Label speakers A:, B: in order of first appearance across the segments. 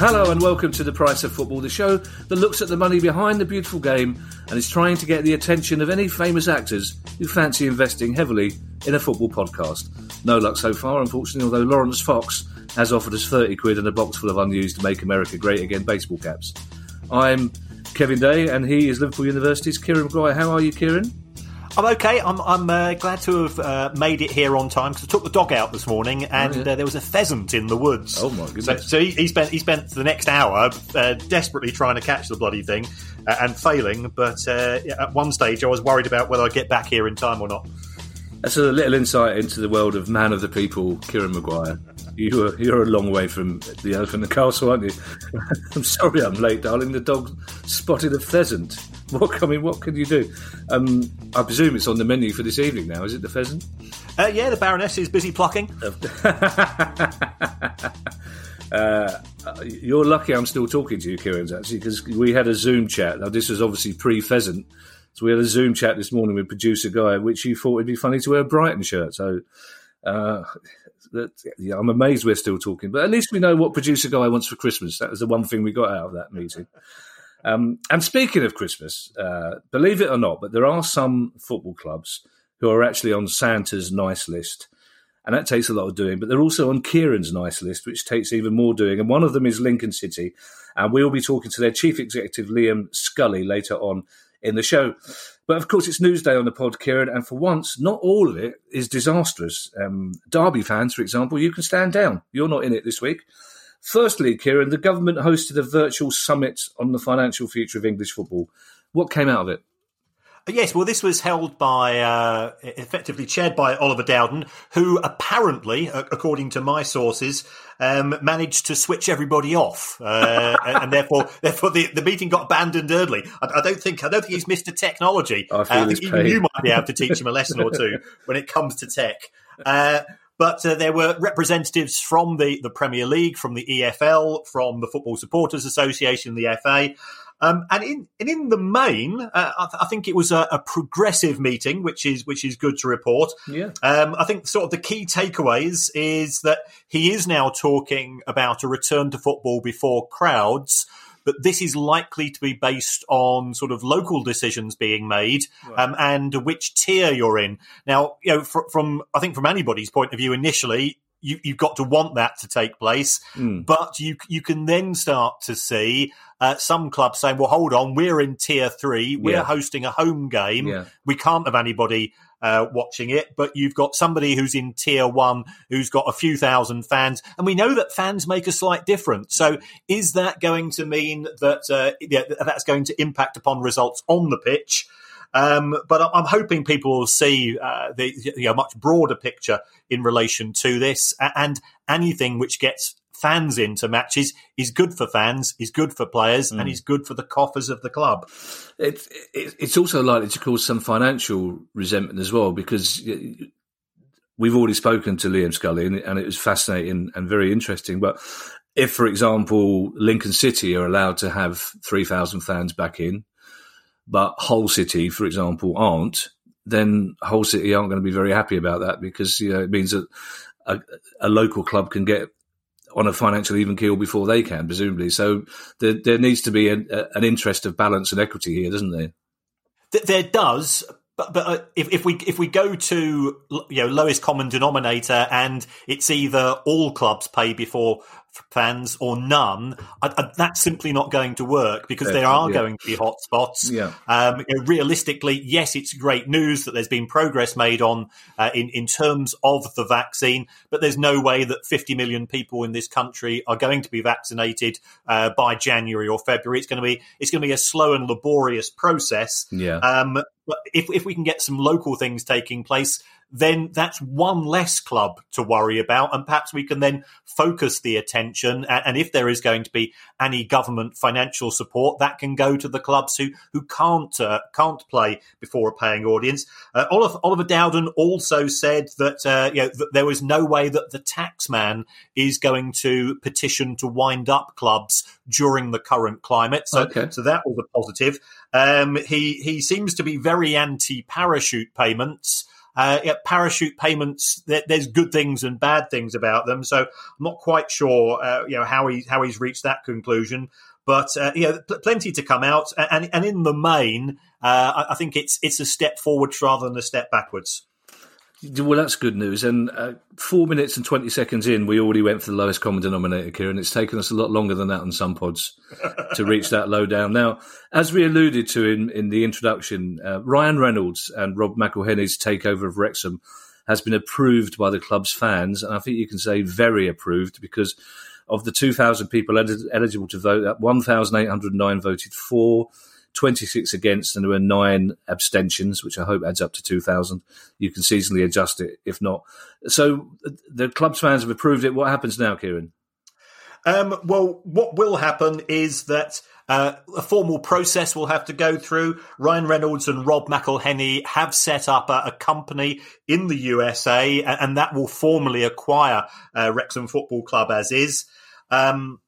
A: Hello and welcome to The Price of Football, the show that looks at the money behind the beautiful game and is trying to get the attention of any famous actors who fancy investing heavily in a football podcast. No luck so far, unfortunately, although Laurence Fox has offered us 30 quid and a box full of unused Make America Great Again baseball caps. I'm Kevin Day and he is Liverpool University's Kieran Maguire. How are you, Kieran?
B: I'm okay. I'm, I'm uh, glad to have uh, made it here on time because I took the dog out this morning and oh, yeah. uh, there was a pheasant in the woods.
A: Oh my goodness!
B: So, so he, he, spent he spent the next hour uh, desperately trying to catch the bloody thing uh, and failing. But uh, at one stage, I was worried about whether I'd get back here in time or not.
A: That's a little insight into the world of man of the people, Kieran Maguire. You are, you're a long way from the elephant in the castle, aren't you? I'm sorry I'm late, darling. The dog spotted a pheasant. What I mean, what can you do? Um, I presume it's on the menu for this evening now. Is it the pheasant?
B: Uh, yeah, the Baroness is busy plucking.
A: uh, you're lucky I'm still talking to you, Kieran, actually, because we had a Zoom chat. Now, this was obviously pre pheasant. So we had a Zoom chat this morning with producer Guy, which you thought it'd be funny to wear a Brighton shirt. So uh, that, yeah, I'm amazed we're still talking, but at least we know what producer Guy wants for Christmas. That was the one thing we got out of that meeting. Um, and speaking of Christmas, uh, believe it or not, but there are some football clubs who are actually on Santa's nice list. And that takes a lot of doing, but they're also on Kieran's nice list, which takes even more doing. And one of them is Lincoln City. And we'll be talking to their chief executive, Liam Scully, later on in the show. But of course, it's Newsday on the pod, Kieran, and for once, not all of it is disastrous. Um, Derby fans, for example, you can stand down. You're not in it this week. Firstly, Kieran, the government hosted a virtual summit on the financial future of English football. What came out of it?
B: Yes, well, this was held by, uh, effectively chaired by Oliver Dowden, who apparently, according to my sources, um, managed to switch everybody off, uh, and therefore, therefore, the, the meeting got abandoned early. I, I, don't think, I don't think he's Mr. Technology. I, uh, I think even you might be able to teach him a lesson or two when it comes to tech. Uh, but uh, there were representatives from the, the Premier League, from the EFL, from the Football Supporters Association, the FA. Um, and in and in the main, uh, I, th- I, think it was a, a, progressive meeting, which is which is good to report.
A: Yeah.
B: Um, I think sort of the key takeaways is that he is now talking about a return to football before crowds. But this is likely to be based on sort of local decisions being made right. um, and which tier you're in. Now, you know, fr- from I think from anybody's point of view, initially you, have got to want that to take place. Mm. But you you can then start to see uh, some clubs saying, "Well, hold on, we're in tier three. We're yeah. hosting a home game. Yeah. We can't have anybody uh, watching it, but you've got somebody who's in tier one who's got a few thousand fans, and we know that fans make a slight difference. So, is that going to mean that uh, yeah, that's going to impact upon results on the pitch? Um, but I'm hoping people will see uh, the you know, much broader picture in relation to this, and anything which gets fans into matches is good for fans, is good for players, mm. and is good for the coffers of the club.
A: It, it, it's also likely to cause some financial resentment as well because we've already spoken to Liam Scully and, and it was fascinating and very interesting. But if, for example, Lincoln City are allowed to have 3,000 fans back in, but Hull City, for example, aren't, then Hull City aren't going to be very happy about that because you know, it means that a, a, local club can get on a financial even keel before they can, presumably. So there, there needs to be an interest of balance and equity here, doesn't there?
B: There does, but but uh, if, if we if we go to you know lowest common denominator and it's either all clubs pay before fans or none, I, I, that's simply not going to work because there are yeah. going to be hotspots.
A: Yeah.
B: Um, you know, realistically, yes, it's great news that there's been progress made on uh, in in terms of the vaccine, but there's no way that 50 million people in this country are going to be vaccinated uh, by January or February. It's going to be it's going to be a slow and laborious process.
A: Yeah.
B: Um, but if if we can get some local things taking place then that's one less club to worry about. And perhaps we can then focus the attention. And if there is going to be any government financial support, that can go to the clubs who, who can't, uh, can't play before a paying audience. Uh, Oliver, Oliver, Dowden also said that, uh, you know, that there was no way that the taxman is going to petition to wind up clubs during the current climate. So, okay. so that was a positive. Um, he, he seems to be very anti parachute payments. Uh, yeah, parachute payments, there, there's good things and bad things about them. So I'm not quite sure, uh, you know, how he how he's reached that conclusion. But uh, yeah, pl- plenty to come out, and and in the main, uh, I, I think it's it's a step forwards rather than a step backwards.
A: Well, that's good news. And uh, four minutes and 20 seconds in, we already went for the lowest common denominator, Kieran. It's taken us a lot longer than that on some pods to reach that low down. Now, as we alluded to in, in the introduction, uh, Ryan Reynolds and Rob McElhenney's takeover of Wrexham has been approved by the club's fans. And I think you can say very approved because of the 2,000 people eligible to vote, 1,809 voted for. 26 against, and there were nine abstentions, which I hope adds up to 2,000. You can seasonally adjust it if not. So the club's fans have approved it. What happens now, Kieran?
B: Um, well, what will happen is that uh, a formal process will have to go through. Ryan Reynolds and Rob McElhenney have set up a, a company in the USA, and, that will formally acquire uh, Wrexham Football Club as is. Um,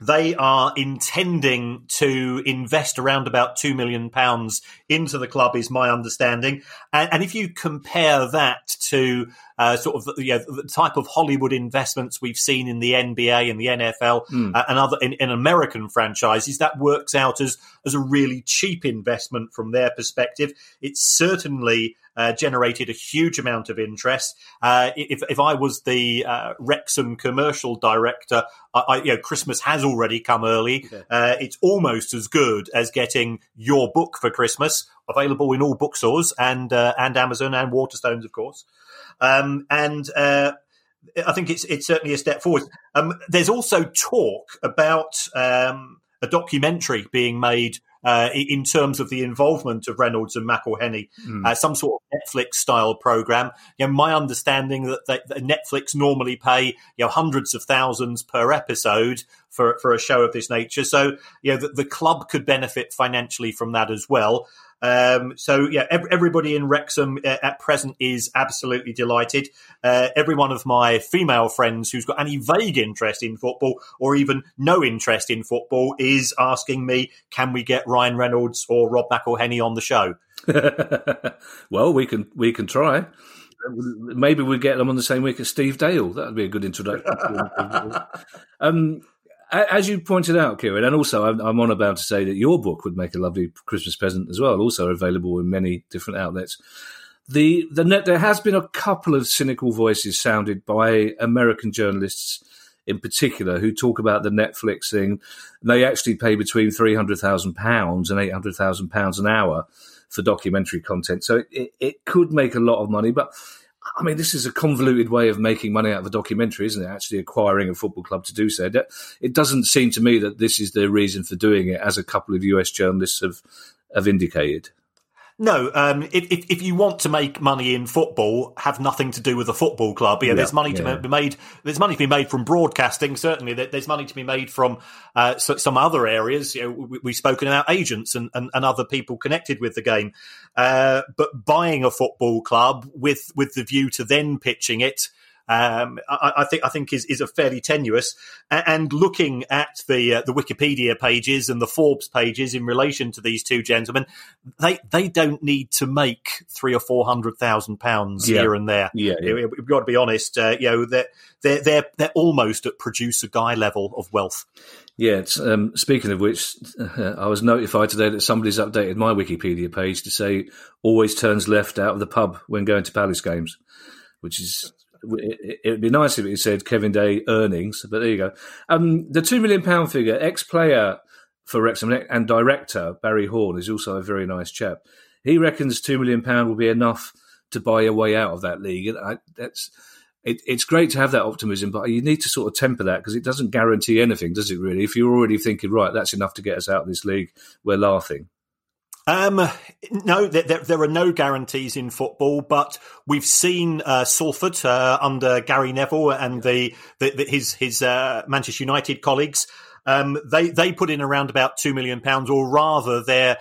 B: they are intending to invest around about two million pounds into the club, is my understanding. And, and if you compare that to uh, sort of you know, the type of Hollywood investments we've seen in the NBA and the NFL mm. uh, and other in, in, American franchises, that works out as as a really cheap investment from their perspective. It's certainly uh, generated a huge amount of interest. Uh, if, if I was the uh, Wrexham commercial director, I, I, you know, Christmas has already come early. Uh, it's almost as good as getting your book for Christmas, available in all bookstores and uh, and Amazon and Waterstones, of course. Um, and uh, I think it's it's certainly a step forward. Um, there's also talk about um, a documentary being made uh, in terms of the involvement of Reynolds and McElhenney, mm. uh, some sort of Netflix style program. You know, my understanding that, that, that, Netflix normally pay you know hundreds of thousands per episode for for a show of this nature. So you know, the, the club could benefit financially from that as well. Um, so yeah, everybody in Wrexham uh, at present is absolutely delighted. Uh, every one of my female friends who's got any vague interest in football or even no interest in football is asking me, "Can we get Ryan Reynolds or Rob McElhenney on the show?"
A: well, we can we can try. Maybe we get them on the same week as Steve Dale. That would be a good introduction. um, as you pointed out, Kieran, and also I'm, I'm, on about to say that your book would make a lovely Christmas present as well, also available in many different outlets. The the net there has been a couple of cynical voices sounded by American journalists in particular who talk about the Netflix thing. They actually pay between three hundred thousand pounds and eight hundred thousand pounds an hour for documentary content, so it, it, it could make a lot of money, but I mean, this is a convoluted way of making money out of a documentary, isn't it? Actually acquiring a football club to do so. It doesn't seem to me that this is the reason for doing it, as a couple of US journalists have, have indicated.
B: No, um, if, if, if you want to make money in football, have nothing to do with a football club. Yeah, yeah there's money yeah. to be made. There's money to be made from broadcasting. Certainly, there's money to be made from uh, some other areas. You know, we, have spoken about agents and, and, and, other people connected with the game. Uh, but buying a football club with with the view to then pitching it um, I, I, think I think is is a fairly tenuous. And looking at the uh, the Wikipedia pages and the Forbes pages in relation to these two gentlemen, they they don't need to make three or four hundred thousand pounds yeah. here and there.
A: Yeah, yeah.
B: we've got to be honest. Uh, you know, they're they're they're they're almost at producer guy level of wealth.
A: Yeah, um, speaking of which, uh, I was notified today that somebody's updated my Wikipedia page to say always turns left out of the pub when going to Palace games, which is it, would be nice if it said Kevin Day earnings, but there you go. Um, the two million pound figure, ex player for Wrexham and director Barry Horne is also a very nice chap. He reckons two million pound will be enough to buy a way out of that league. And I, that's it, it's great to have that optimism, but you need to sort of temper that because it doesn't guarantee anything, does it? Really, if you're already thinking right, that's enough to get us out of this league, we're laughing.
B: Um, no, there, there, are no guarantees in football, but we've seen uh, Salford uh, under Gary Neville and the, the, the his his uh, Manchester United colleagues. Um, they they put in around about two million pounds, or rather, their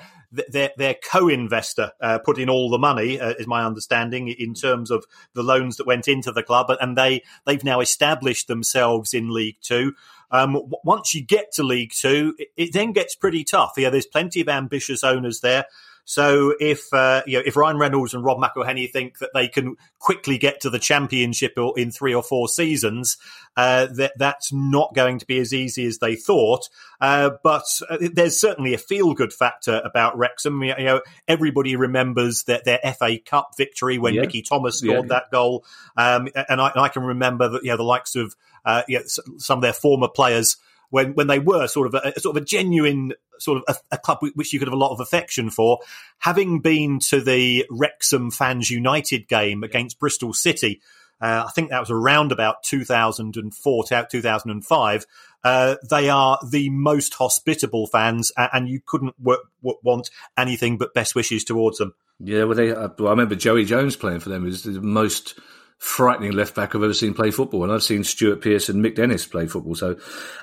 B: their, their co-investor uh, put in all the money, uh, is my understanding, in terms of the loans that went into the club, and they they've now established themselves in League Two. Um, once you get to League Two, it, it, then gets pretty tough. Yeah, there's plenty of ambitious owners there. So if uh, you know if Ryan Reynolds and Rob McElhenney think that they can quickly get to the championship in three or four seasons, uh, that that's not going to be as easy as they thought. Uh, but uh, there's certainly a feel good factor about Wrexham. You know, everybody remembers that their FA Cup victory when yeah. Mickey Thomas scored yeah. that goal, um, and, I, and, I, can remember that you know the likes of uh, you know, some of their former players when when they were sort of a, sort of a genuine sort of a, a, club which you could have a lot of affection for. Having been to the Wrexham Fans United game against Bristol City, uh, I think that was around about 2004 to 2005. Uh, they are the most hospitable fans, and you couldn't w- w- want anything but best wishes towards them.
A: Yeah, well, they, uh, well, I remember Joey Jones playing for them. Is the most frightening left back I've ever seen play football. And I've seen Stuart Pearce and Mick Dennis play football. So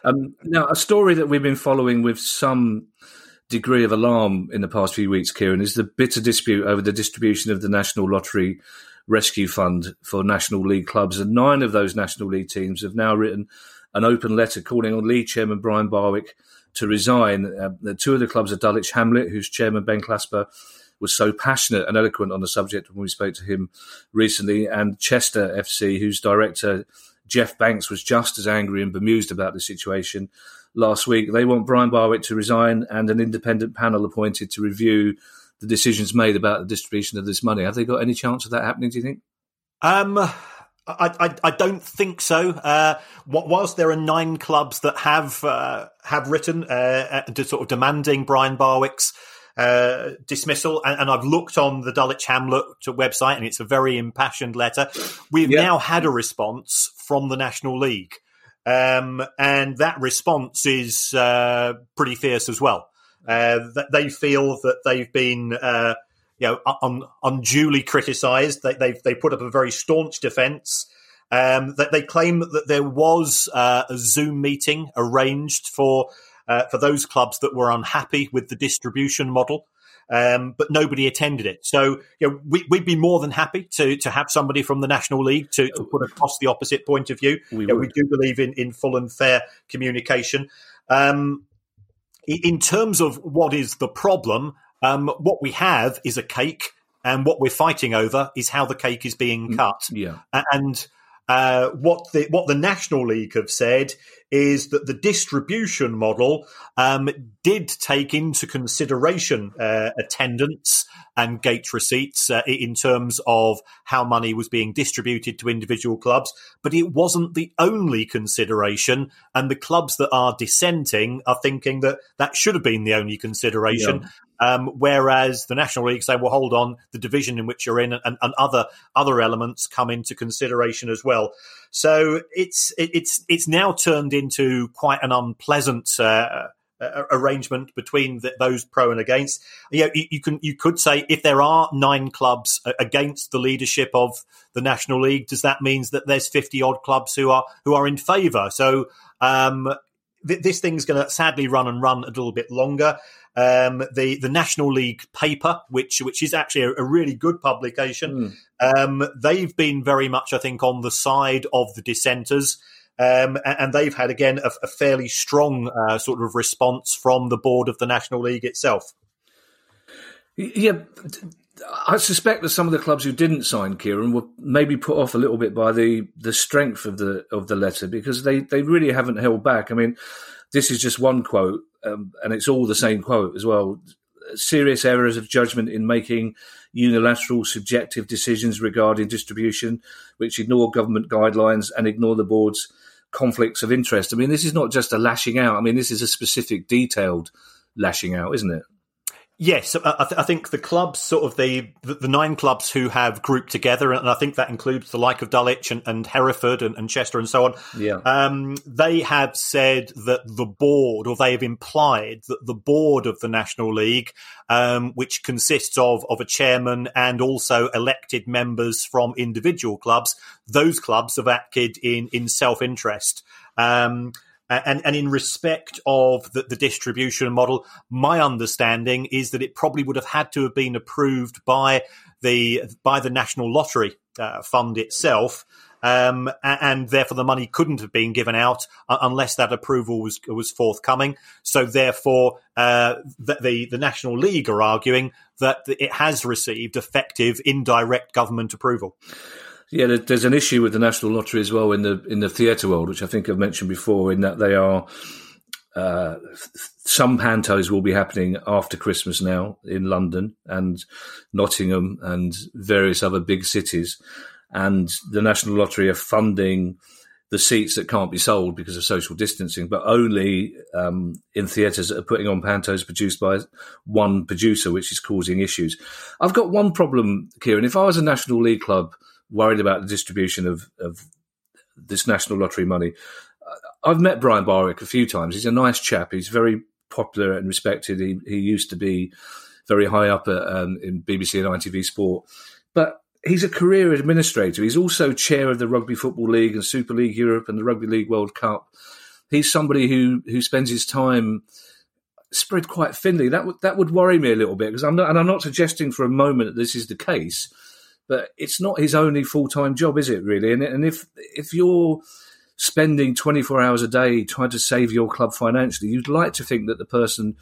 A: um, now a story that we've been following with some degree of alarm in the past few weeks, Kieran, is the bitter dispute over the distribution of the National Lottery Rescue Fund for National League clubs. And nine of those National League teams have now written an open letter calling on league chairman Brian Barwick to resign. Uh, two of the clubs are Dulwich Hamlet, whose chairman Ben Clasper was so passionate and eloquent on the subject when we spoke to him recently, and Chester FC, whose director Jeff Banks was just as angry and bemused about the situation last week. They want Brian Barwick to resign and an independent panel appointed to review the decisions made about the distribution of this money. Have they got any chance of that happening? Do you think?
B: Um. I, I, I, don't think so. Uh, whilst there are nine clubs that have uh, have written uh, uh sort of demanding Brian Barwick's uh, dismissal. And, and, I've looked on the Dulwich Hamlet website, and it's a very impassioned letter. We've yeah. now had a response from the National League, um, and that response is uh, pretty fierce as well. Uh, they feel that they've been. Uh, you know, un- unduly criticised. They, they've they put up a very staunch defence. Um, that they claim that there was uh, a Zoom meeting arranged for uh, for those clubs that were unhappy with the distribution model. Um, but nobody attended it. So you know, we, would be more than happy to to have somebody from the National League to, to put across the opposite point of view. We, you know, we do believe in, in full and fair communication. Um, in terms of what is the problem, um, what we have is a cake, and what we're fighting over is how the cake is being mm, cut.
A: Yeah,
B: and uh, what the what the National League have said is that the distribution model um, did take into consideration uh, attendance and gate receipts uh, in terms of how money was being distributed to individual clubs, but it wasn't the only consideration. And the clubs that are dissenting are thinking that that should have been the only consideration. Yeah. Um, whereas the National League say, well, hold on, the division in which you're in and, and other other elements come into consideration as well. So it's it's it's now turned into quite an unpleasant. Uh, arrangement between the, those pro and against. You, know, you, you, can you could say if there are nine clubs against the leadership of the National League, does that mean that there's fifty odd clubs who are who are in favour? So um, th- this thing's going to sadly run and run a little bit longer. Um, the the National League paper, which which is actually a, a really good publication, mm. um, they've been very much, I think, on the side of the dissenters. Um, and they've had again a, a fairly strong uh, sort of response from the board of the National League itself.
A: Yeah, I suspect that some of the clubs who didn't sign Kieran were maybe put off a little bit by the the strength of the of the letter because they they really haven't held back. I mean, this is just one quote, um, and it's all the same quote as well. Serious errors of judgment in making unilateral subjective decisions regarding distribution, which ignore government guidelines and ignore the board's conflicts of interest. I mean, this is not just a lashing out. I mean, this is a specific, detailed lashing out, isn't it?
B: Yes, I, th- I, think the clubs, sort of the, the, nine clubs who have grouped together, and I think that includes the like of Dulwich and, and Hereford and, and, Chester and so on.
A: Yeah,
B: um, they have said that the board, or they have implied that the board of the National League, um, which consists of of a chairman and also elected members from individual clubs, those clubs have acted in in self interest. Um, and, and in respect of the, the, distribution model, my understanding is that it probably would have had to have been approved by the by the national lottery uh, fund itself. Um, and therefore the money couldn't have been given out uh, unless that approval was was forthcoming. So therefore, uh, the, the, the National League are arguing that it has received effective indirect government approval.
A: Yeah, there's an issue with the National Lottery as well in the in the theatre world, which I think I've mentioned before, in that they are uh, some pantos will be happening after Christmas now in London and Nottingham and various other big cities. And the National Lottery are funding the seats that can't be sold because of social distancing, but only um, in theatres that are putting on pantos produced by one producer, which is causing issues. I've got one problem, Kieran. If I was a National League club worried about the distribution of, of this National Lottery money, I've met Brian Barwick a few times. He's a nice chap. He's very popular and respected. He, he used to be very high up at, um, in BBC and ITV Sport, but he's a career administrator. He's also chair of the Rugby Football League and Super League Europe and the Rugby League World Cup. He's somebody who who spends his time spread quite thinly. That would that would worry me a little bit because I'm not, and I'm not suggesting for a moment that this is the case, but it's not his only full time job, is it? Really? And and if if you're spending 24 hours a day trying to save your club financially, you'd like to think that the person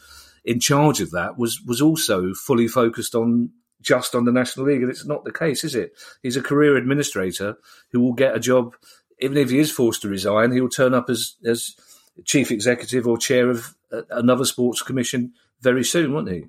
A: in charge of that was was also fully focused on just on the National League, and it's not the case, is it? He's a career administrator who will get a job, even if he is forced to resign. He will turn up as as chief executive or chair of another sports commission very soon, won't he?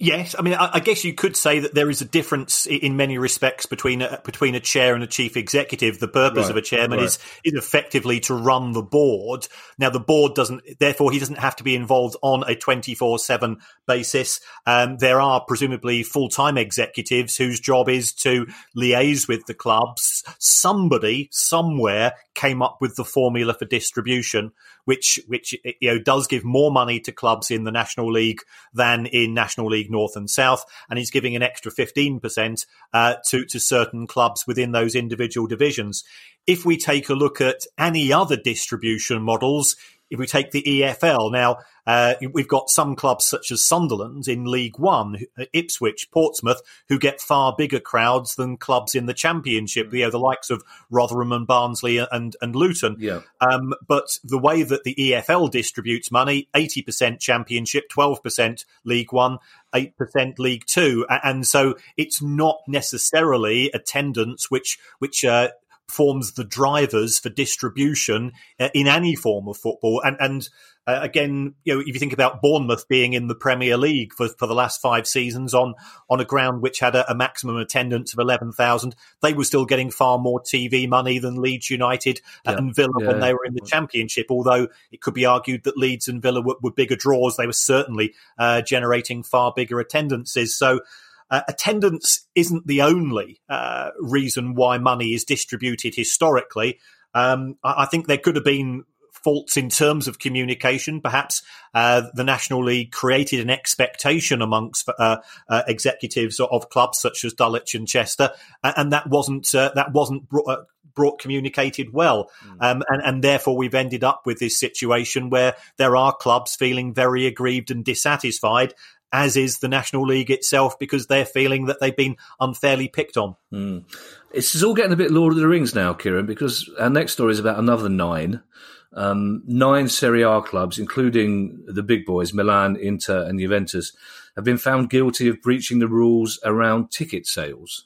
B: Yes, I mean, I, I, guess you could say that there is a difference in many respects between a, between a chair and a chief executive. The purpose right, of a chairman right. is is effectively to run the board. Now, the board doesn't, therefore, he doesn't have to be involved on a twenty four seven basis. Um, there are presumably full time executives whose job is to liaise with the clubs. Somebody somewhere came up with the formula for distribution, which which you know does give more money to clubs in the National League than in National League North and South, and he's giving an extra fifteen percent uh, to to certain clubs within those individual divisions. If we take a look at any other distribution models, if we take the EFL now, uh, we've got some clubs such as Sunderland in League One, uh, Ipswich, Portsmouth, who get far bigger crowds than clubs in the Championship. You know, the likes of Rotherham and Barnsley and and Luton.
A: Yeah.
B: Um, but the way that the EFL distributes money, eighty percent Championship, twelve percent League One, eight percent League Two, and so it's not necessarily attendance which which uh, forms the drivers for distribution uh, in any form of football. And, and uh, again, you know, if you think about Bournemouth being in the Premier League for, for the last five seasons on on a ground which had a, a maximum attendance of eleven thousand, they were still getting far more TV money than Leeds United yeah. and Villa yeah. when they were in the Championship. Although it could be argued that Leeds and Villa were, were bigger draws, they were certainly uh, generating far bigger attendances. So. Uh, attendance isn't the only uh, reason why money is distributed historically. Um, I, I, think there could have been faults in terms of communication. Perhaps uh, the National League created an expectation amongst uh, uh, executives of clubs such as Dulwich and Chester, and that wasn't uh, that wasn't brought, uh, brought communicated well, mm. um, and, and therefore we've ended up with this situation where there are clubs feeling very aggrieved and dissatisfied, as is the National League itself, because they're feeling that they've been unfairly picked on.
A: Mm. It's all getting a bit Lord of the Rings now, Kieran, because our next story is about another nine. Um, nine Serie A clubs, including the big boys, Milan, Inter, and Juventus, have been found guilty of breaching the rules around ticket sales.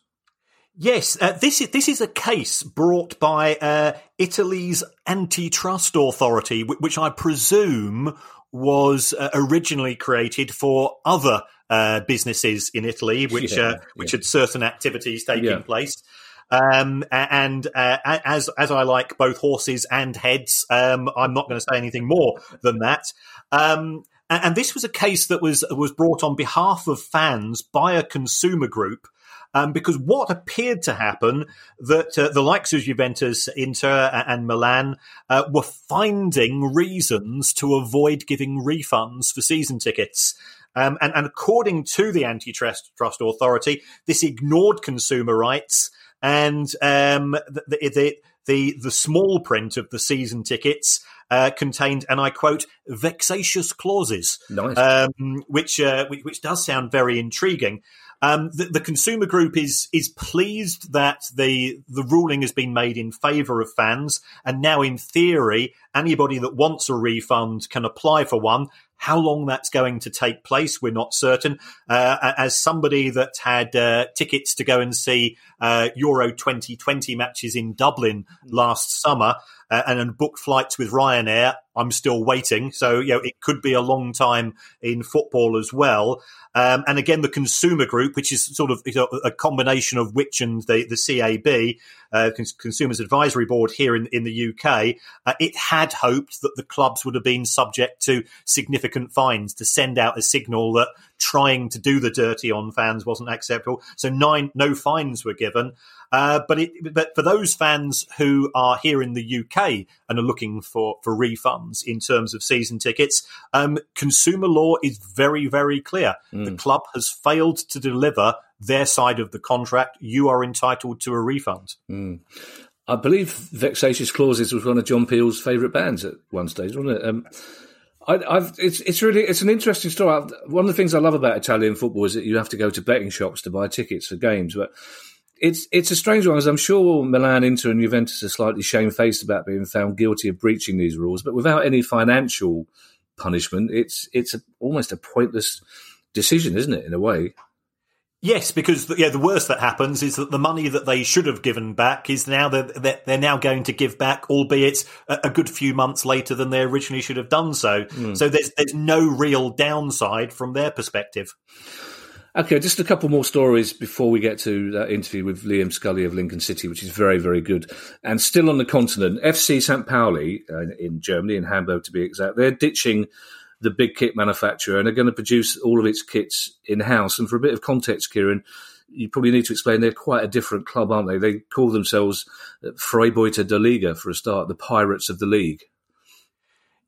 B: Yes, uh, this is this is a case brought by uh, Italy's antitrust authority, which I presume was uh, originally created for other uh, businesses in Italy, which yeah, uh, which yeah. had certain activities taking yeah. place. Um, and uh, as as I like both horses and heads, um, I'm not going to say anything more than that. Um, and, and, this was a case that was was brought on behalf of fans by a consumer group. Um, because what appeared to happen that uh, the likes of Juventus, Inter, and Milan uh, were finding reasons to avoid giving refunds for season tickets. Um, and, and, according to the antitrust trust authority, this ignored consumer rights and um, the, the, the, the small print of the season tickets uh, contained, and I quote, vexatious clauses,
A: nice.
B: um, which, uh, which, which does sound very intriguing. Um, the, the, consumer group is is pleased that the the ruling has been made in favour of fans, and now in theory, anybody that wants a refund can apply for one. How long that's going to take place, we're not certain. Uh, as somebody that had uh, tickets to go and see uh, Euro 2020 matches in Dublin last summer, uh, and booked flights with Ryanair. I'm still waiting. So, you know, it could be a long time in football as well. Um, and again, the consumer group, which is sort of you know, a combination of which and the, the CAB, uh, Consumers Advisory Board here in, in the UK, uh, it had hoped that the clubs would have been subject to significant fines to send out a signal that trying to do the dirty on fans wasn't acceptable. So nine, no fines were given. Uh, but it, but for those fans who are here in the UK and are looking for, for refunds in terms of season tickets, um, consumer law is very, very clear. Mm. The club has failed to deliver their side of the contract. You are entitled to a refund.
A: Mm. I believe vexatious clauses was one of John Peel's favourite bands at one stage, wasn't it? Um, I, have it's it's really it's an interesting story. One of the things I love about Italian football is that you have to go to betting shops to buy tickets for games, but it's it's a strange one, as I'm sure Milan, Inter, and Juventus are slightly shamefaced about being found guilty of breaching these rules, but without any financial punishment, it's it's a, almost a pointless decision, isn't it? In a way.
B: Yes, because the, yeah, the worst that happens is that the money that they should have given back is now they're, they're now going to give back, albeit a, a, good few months later than they originally should have done so. Mm. So there's there's no real downside from their perspective.
A: Okay, just a couple more stories before we get to that interview with Liam Scully of Lincoln City, which is very, very good. And still on the continent, FC St. Pauli uh, in Germany, in Hamburg to be exact, they're ditching the big kit manufacturer and are going to produce all of its kits in house. And for a bit of context, Kieran, you probably need to explain they're quite a different club, aren't they? They call themselves Freibeuter der Liga for a start, the Pirates of the League.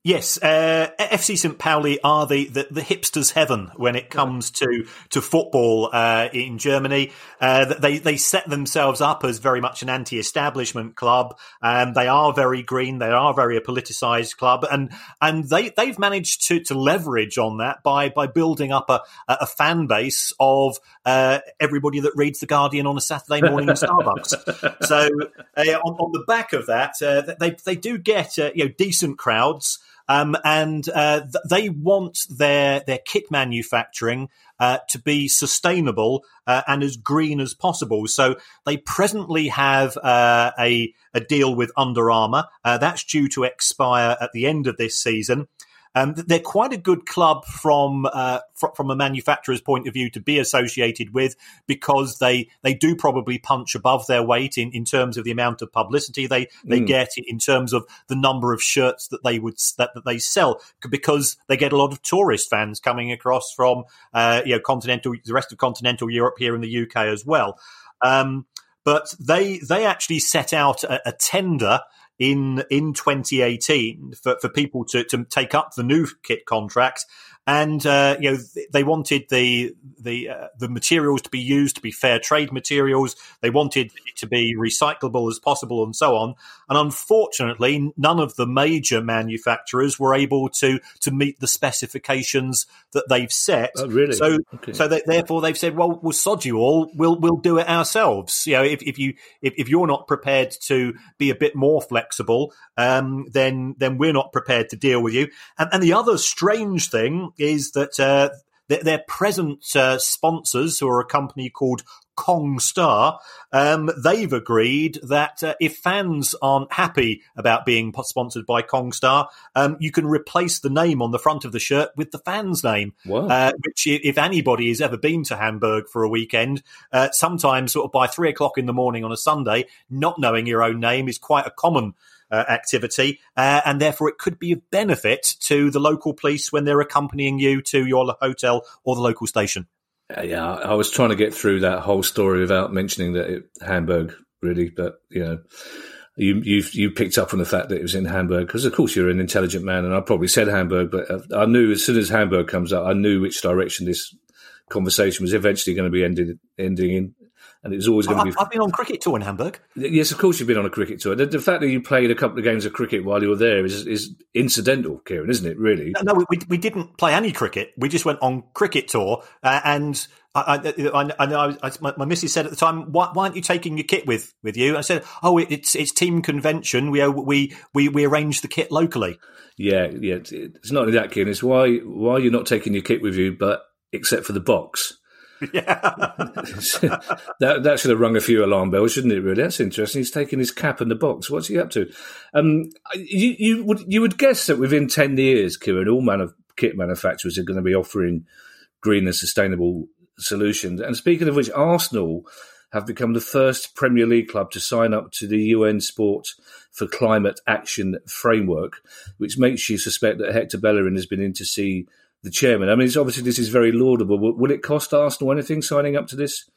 B: Yes, uh, FC St. Pauli are the, the, the, hipsters' heaven when it comes to to football uh, in Germany. Uh, they they set themselves up as very much an anti-establishment club, and they are very green. They are very a politicized club, and and they they've managed to to leverage on that by by building up a a fan base of uh, everybody that reads the Guardian on a Saturday morning in Starbucks. so uh, on, on, the back of that, uh, they they do get you know decent crowds. Um, and uh, th- they want their their kit manufacturing uh, to be sustainable uh, and as green as possible. So they presently have uh, a a deal with Under Armour uh, that's due to expire at the end of this season. Um, they're quite a good club from uh, fr- from a manufacturer's point of view to be associated with because they they do probably punch above their weight in, in terms of the amount of publicity they they mm. get in terms of the number of shirts that they would that, that they sell because they get a lot of tourist fans coming across from uh, you know continental the rest of continental Europe here in the UK as well. Um, but they they actually set out a, a tender in in 2018 for, for people to, to take up the new kit contracts and uh, you know they wanted the the uh, the materials to be used to be fair trade materials. They wanted it to be recyclable as possible, and so on. And unfortunately, none of the major manufacturers were able to to meet the specifications that they've set.
A: Oh, really?
B: So okay. so they, therefore they've said, well, we'll sod you all. We'll we'll do it ourselves. You know, if, if you if, if you're not prepared to be a bit more flexible, um, then then we're not prepared to deal with you. And, and the other strange thing is that uh, their, their, present uh, sponsors, who are a company called Congstar, um, they've agreed that uh, if fans aren't happy about being sponsored by Congstar, um, you can replace the name on the front of the shirt with the fan's name.
A: Wow. Uh,
B: which, if anybody has ever been to Hamburg for a weekend, uh, sometimes sort of by three o'clock in the morning on a Sunday, not knowing your own name is quite a common activity, uh, and therefore it could be of benefit to the local police when they're accompanying you to your hotel or the local station.
A: Uh, yeah, I was trying to get through that whole story without mentioning that it, Hamburg, really, but you know. You you you picked up on the fact that it was in Hamburg because of course you're an intelligent man and I probably said Hamburg but I knew as soon as Hamburg comes up I knew which direction this conversation was eventually going to be ended ending in and it was always going to be.
B: I've been on cricket tour in Hamburg.
A: Yes, of course you've been on a cricket tour. The, the, fact that you played a couple of games of cricket while you were there is is incidental, Kieran, isn't it? Really?
B: No, no we we didn't play any cricket. We just went on cricket tour, uh, and I, I, I know my, my missus said at the time, why, why, aren't you taking your kit with, with you? I said, oh, it's it's team convention. We we we we arrange the kit locally.
A: Yeah, yeah. It's not only that, Kieran. It's why why you're not taking your kit with you, but except for the box.
B: Yeah,
A: that that should have rung a few alarm bells, shouldn't it? Really, that's interesting. He's taking his cap and the box. What's he up to? Um, you, you would you would guess that within ten years, Kieran, all man kit manufacturers are going to be offering green and sustainable solutions. And speaking of which, Arsenal have become the first Premier League club to sign up to the UN Sport for Climate Action Framework, which makes you suspect that Hector Bellerin has been in to see the chairman. I mean, it's obviously this is very laudable. Will, will it cost Arsenal anything signing up to this?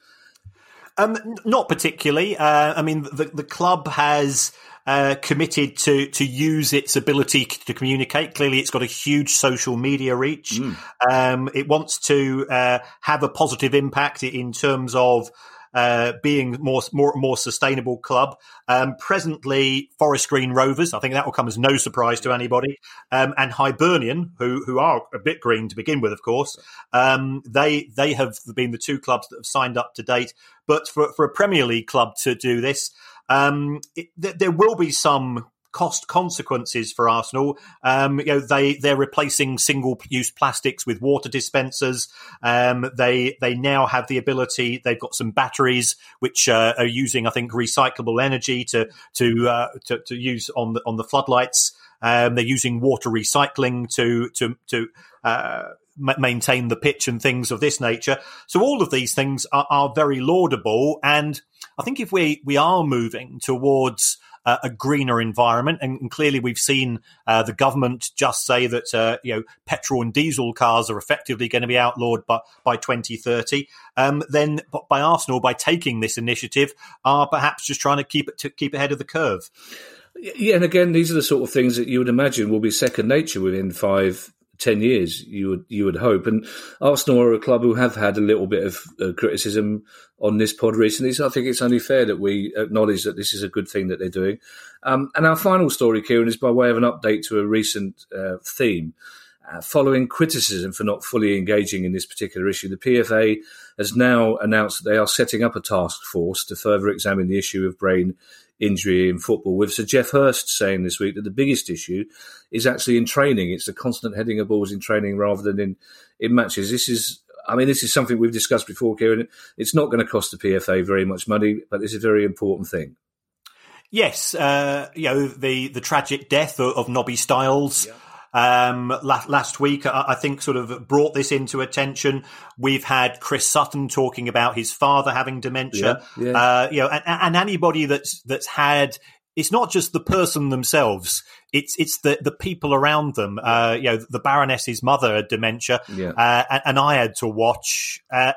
B: Um, not particularly. Uh, I mean, the the club has. Uh, committed to to use its ability to communicate. Clearly, it's got a huge social media reach. Mm. Um, it wants to uh, have a positive impact in terms of uh, being more more more sustainable club. Um, presently, Forest Green Rovers. I think that will come as no surprise to anybody. Um, and Hibernian, who who are a bit green to begin with, of course. Um, they they have been the two clubs that have signed up to date. But for for a Premier League club to do this. Um, it, there will be some cost consequences for Arsenal. Um, you know, they they're replacing single use plastics with water dispensers. Um, they they now have the ability. They've got some batteries which uh, are using, I think, recyclable energy to to uh, to, to, use on the on the floodlights. Um, they're using water recycling to to to uh, maintain the pitch and things of this nature. So all of these things are, are very laudable, and I think if we we are moving towards uh, a greener environment. And, and clearly, we've seen uh, the government just say that uh, you know petrol and diesel cars are effectively going to be outlawed by, by 2030. Um, then, by Arsenal, by taking this initiative, are perhaps just trying to keep it to keep ahead of the curve.
A: Yeah, and again, these are the sort of things that you would imagine will be second nature within five, ten years. You would you would hope. And Arsenal are a club who have had a little bit of uh, criticism on this pod recently. So I think it's only fair that we acknowledge that this is a good thing that they're doing. Um, and our final story, Kieran, is by way of an update to a recent uh, theme. Uh, following criticism for not fully engaging in this particular issue, the PFA has now announced that they are setting up a task force to further examine the issue of brain injury in football, with Sir Geoff Hurst saying this week that the biggest issue is actually in training. It's the constant heading of balls in training rather than in, in matches. This is, I mean, this is something we've discussed before, Kieran. It's not going to cost the PFA very much money, but it's a very important thing.
B: Yes, uh, you know the the tragic death of, of Nobby Stiles. Yeah um, last, last week, I, I, think, sort of brought this into attention. We've had Chris Sutton talking about his father having dementia. Yeah, yeah. Uh, you know, and, and anybody that's that's had it's not just the person themselves; it's it's the the people around them. Uh, you know, the Baroness's mother had dementia, yeah. uh, and, and, I had to watch uh,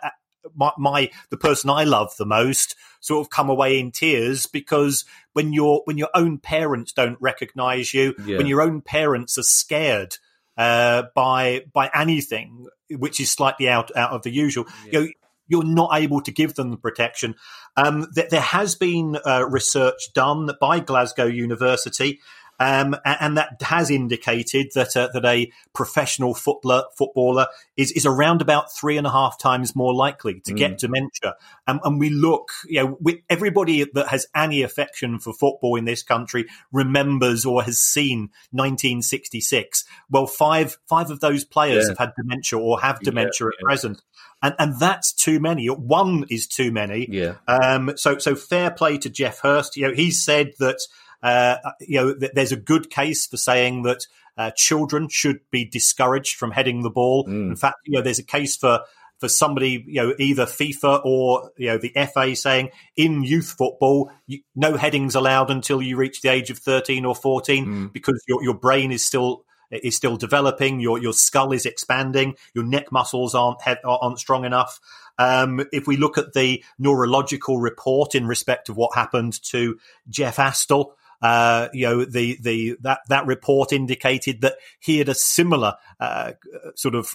B: my, my, the person I love the most sort of come away in tears because when your when your own parents don't recognize you, yeah. when your own parents are scared uh, by by anything which is slightly out out of the usual, yeah. you know, you're not able to give them the protection. Um, th- there has been uh, research done by Glasgow University um, and that has indicated that uh, that a professional footballer footballer is is around about three and a half times more likely to mm. get dementia. Um, and we look, you know, we, everybody that has any affection for football in this country remembers or has seen 1966. Well, five five of those players yeah. have had dementia or have dementia yeah, at yeah. present. And, and that's too many. One is too many.
A: Yeah.
B: Um, so, so fair play to Geoff Hurst. You know, he said that uh, you know, th- there's a good case for saying that uh, children should be discouraged from heading the ball. Mm. In fact, you know, there's a case for for somebody, you know, either FIFA or you know the FA saying in youth football, you, no headings allowed until you reach the age of thirteen or fourteen mm. because your your brain is still is still developing. Your your skull is expanding. Your neck muscles aren't aren't strong enough. Um, if we look at the neurological report in respect of what happened to Jeff Astle, uh, you know, the the that that report indicated that he had a similar uh, sort of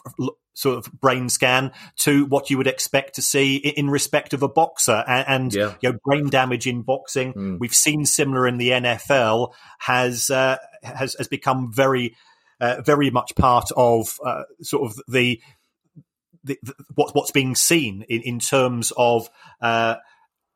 B: sort of brain scan to what you would expect to see in respect of a boxer and, and yeah. you know brain damage in boxing. Mm. We've seen similar in the NFL has uh, has has become very uh, very much part of uh, sort of the the, the, what, what's being seen in, in terms of uh,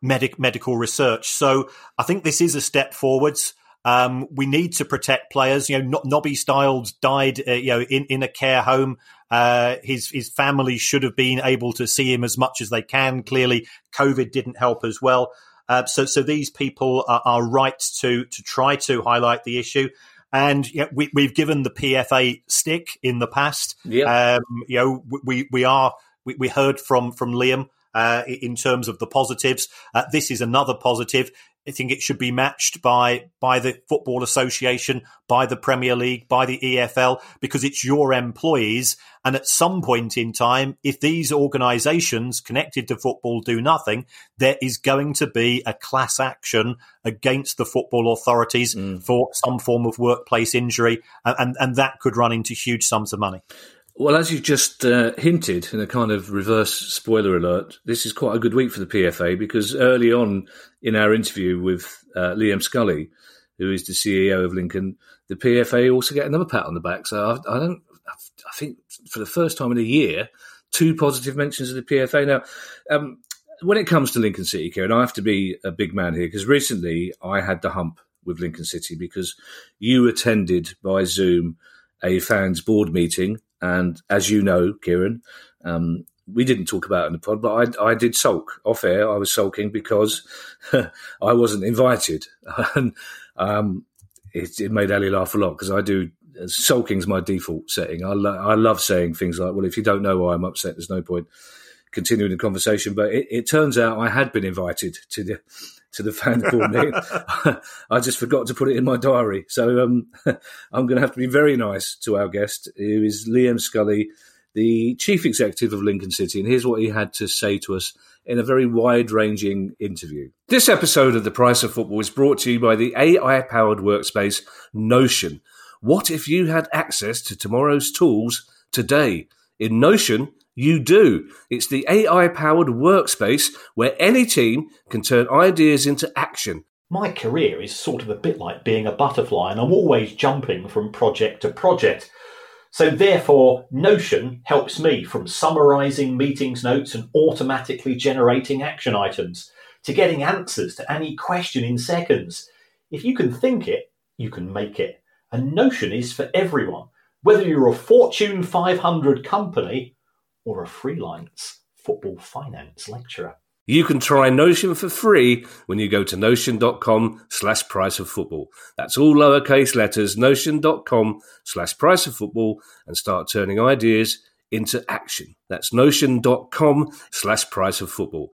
B: medic, medical research. So I think this is a step forwards. Um, we need to protect players. You know, Nobby Stiles died, uh, you know, in, in a care home. Uh, his his family should have been able to see him as much as they can. Clearly, COVID didn't help as well. Uh, so so these people are, are, right to to try to highlight the issue. And you know, we, we've given the PFA stick in the past.
A: Yeah. Um,
B: you know, we we are we, we heard from from Liam uh, in terms of the positives. Uh, this is another positive. I think it should be matched by by the Football Association, by the Premier League, by the EFL, because it's your employees. And at some point in time, if these organisations connected to football do nothing, there is going to be a class action against the football authorities mm. for some form of workplace injury, and, and, and that could run into huge sums of money.
A: Well, as you've just uh, hinted in a kind of reverse spoiler alert, this is quite a good week for the PFA because early on in our interview with uh, Liam Scully, who is the CEO of Lincoln, the PFA also get another pat on the back. So I, I don't, I think for the first time in a year, two positive mentions of the PFA. Now, um, when it comes to Lincoln City, Kieran, I have to be a big man here because recently I had the hump with Lincoln City because you attended by Zoom a fans board meeting and as you know, Kieran, um, we didn't talk about it in the pod, but I, I did sulk off air. I was sulking because I wasn't invited. and um, it, it, made Ali laugh a lot because I do. Sulking's my default setting. I, lo- I love saying things like, well, if you don't know why I'm upset, there's no point continuing the conversation. But it, it turns out I had been invited to the to the fan board meeting. I just forgot to put it in my diary. So um, I'm going to have to be very nice to our guest, who is Liam Scully, the chief executive of Lincoln City. And here's what he had to say to us in a very wide ranging interview. This episode of The Price of Football is brought to you by the AI powered workspace Notion. What if you had access to tomorrow's tools today? In Notion, you do. It's the AI powered workspace where any team can turn ideas into action.
C: My career is sort of a bit like being a butterfly, and I'm always jumping from project to project. So, therefore, Notion helps me from summarizing meetings notes and automatically generating action items to getting answers to any question in seconds. If you can think it, you can make it. And Notion is for everyone. Whether you're a Fortune 500 company or a freelance football finance lecturer.
A: You can try Notion for free when you go to notion.com slash price of football. That's all lowercase letters, notion.com slash price of football, and start turning ideas into action. That's notion.com slash price of football.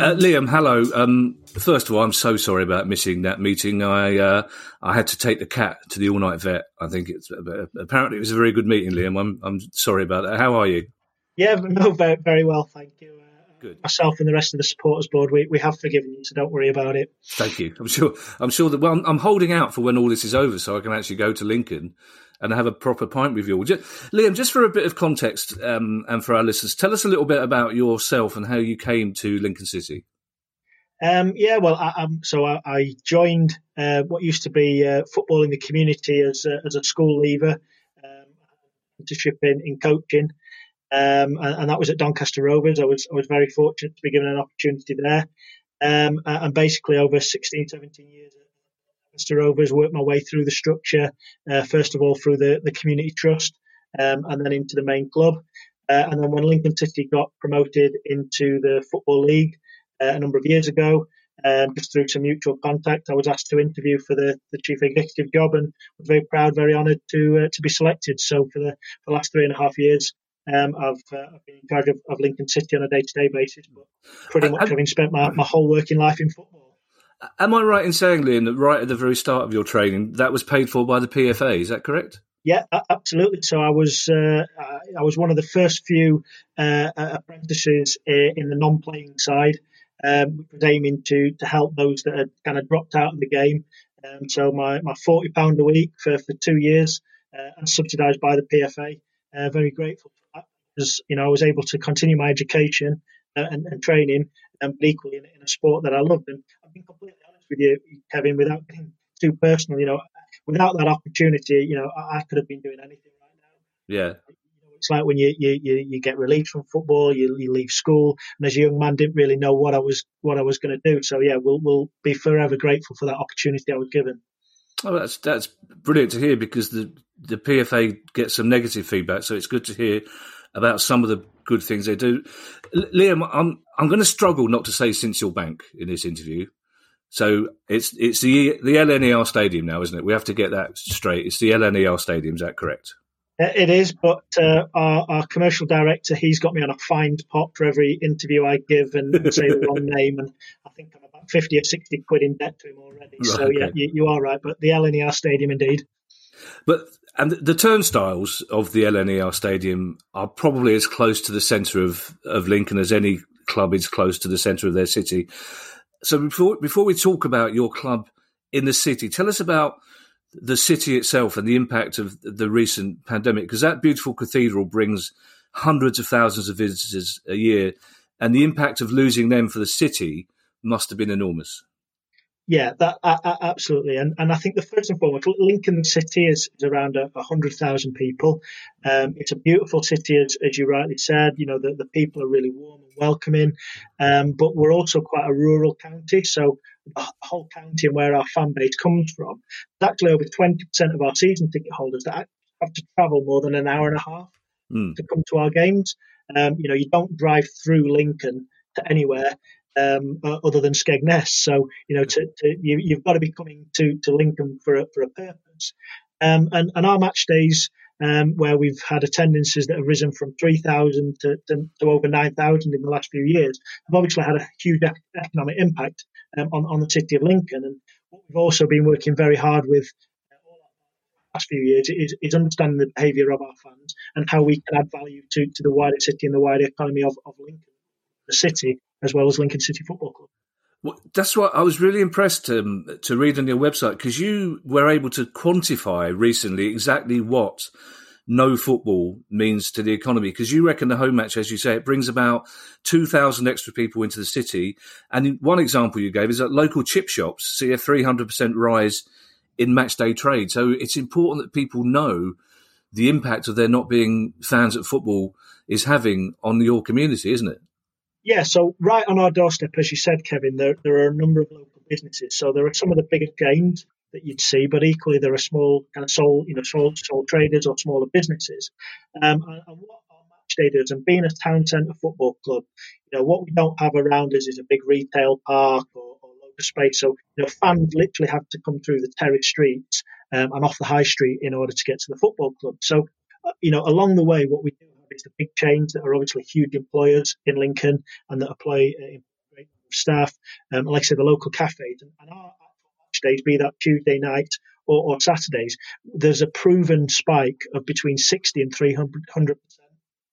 A: Uh, Liam, hello. Um, first of all, I'm so sorry about missing that meeting. I uh, I had to take the cat to the all night vet. I think it's uh, apparently it was a very good meeting, Liam. I'm I'm sorry about that. How are you?
D: Yeah, no, very, very well, thank you. Uh, good. Myself and the rest of the supporters board, we, we have forgiven you, so don't worry about it.
A: Thank you. I'm sure. I'm sure that. Well, I'm, I'm holding out for when all this is over, so I can actually go to Lincoln and have a proper pint with you. Just, Liam, just for a bit of context um, and for our listeners, tell us a little bit about yourself and how you came to Lincoln City.
D: Um, yeah, well, I, so I, I joined uh, what used to be uh, football in the community as a, as a school leaver, um, in, in coaching, um, and, and, that was at Doncaster Rovers. I was I was very fortunate to be given an opportunity there, um, and basically over 16, 17 years Doncaster Rovers, worked my way through the structure, uh, first of all through the, the community trust, um, and then into the main club. Uh, and then when Lincoln City got promoted into the Football League uh, a number of years ago, um, just through some mutual contact. I was asked to interview for the, the chief executive job and was very proud, very honoured to uh, to be selected. So for the, for the last three and a half years, um, I've, uh, I've, been in charge of, of, Lincoln City on a day to day basis, but pretty much having spent my, my whole working life in football.
A: Am I right in saying, Liam, that right at the very start of your training, that was paid for by the PFA? Is that correct?
D: Yeah, absolutely. So I was uh, I was one of the first few uh, apprentices in the non-playing side, um, which was aiming to to help those that had kind of dropped out of the game. Um, so my, my forty pound a week for, for two years, uh, and subsidised by the PFA. Uh, very grateful for that because you know I was able to continue my education uh, and, and, training, um, equally in, in, a sport that I loved. And I've been completely honest with you, Kevin, without being too personal. You know, without that opportunity, you know, I, I could have been doing anything right now.
A: Yeah.
D: It's like when you, you, you, you get released from football, you, you leave school, and as a young man, didn't really know what I was what I was going to do. So yeah, we'll we'll be forever grateful for that opportunity I was given.
A: Oh, that's that's brilliant to hear because the the PFA gets some negative feedback, so it's good to hear about some of the good things they do. Liam, I'm I'm going to struggle not to say since your bank in this interview so it's it's the the LNER Stadium now, isn't it? We have to get that straight. It's the LNER Stadium. Is that correct?
D: It is, but uh, our, our, commercial director, he's got me on a fined pot for every interview I give and say the wrong name, and I think I'm about fifty or sixty quid in debt to him already. Right, so okay. yeah, you, you, are right, but the LNER Stadium indeed.
A: But and the turnstiles of the LNER Stadium are probably as close to the centre of of Lincoln as any club is close to the centre of their city. So before before we talk about your club in the city, tell us about the city itself and the impact of the recent pandemic, because that beautiful cathedral brings hundreds of thousands of visitors a year, and the impact of losing them for the city must have been enormous.
D: Yeah, that uh, absolutely, and and I think the first and foremost, Lincoln City is, is around a, hundred thousand people. Um, it's a beautiful city, as, as you rightly said. You know, the, the people are really warm and welcoming, um, but we're also quite a rural county, so the whole county and where our fan base comes from, there's actually over twenty percent of our season ticket holders that have to travel more than an hour and a half mm. to come to our games. Um, you know, you don't drive through Lincoln to anywhere um, uh, other than Skegness. So you know, to, to, you, have got to be coming to, to Lincoln for a, for a purpose. Um, and, and our match days, um, where we've had attendances that have risen from 3,000 to, to, to, over 9,000 in the last few years, have obviously had a huge economic impact um, on, on the city of Lincoln. And what we've also been working very hard with uh, last few years is, is understanding the behaviour of our fans and how we can add value to, to the wider city and the wider economy of, of Lincoln, the city, as well as Lincoln City Football Club.
A: Well, that's what I was really impressed um, to read on your website because you were able to quantify recently exactly what no football means to the economy. Because you reckon the home match, as you say, it brings about 2,000 extra people into the city. And one example you gave is that local chip shops see a 300% rise in match day trade. So it's important that people know the impact of there not being fans at football is having on your community, isn't it?
D: Yeah, so right on our doorstep, as you said, Kevin, there, there are a number of local businesses. So there are some of the bigger chains that you'd see, but equally there are small kind of sole, you know, sole, sole traders or smaller businesses. Um, and, and, what our match day does, and being a town centre football club, you know, what we don't have around us is a big retail park or, or load of space. So, you know, fans literally have to come through the terrace streets um, and off the high street in order to get to the football club. So, uh, you know, along the way, what we do it's the big chains that are obviously huge employers in Lincoln and that employ uh, great number of staff. Um, like I said, the local cafes and, and our days, be that Tuesday night or, or, Saturdays, there's a proven spike of between 60 and 300 percent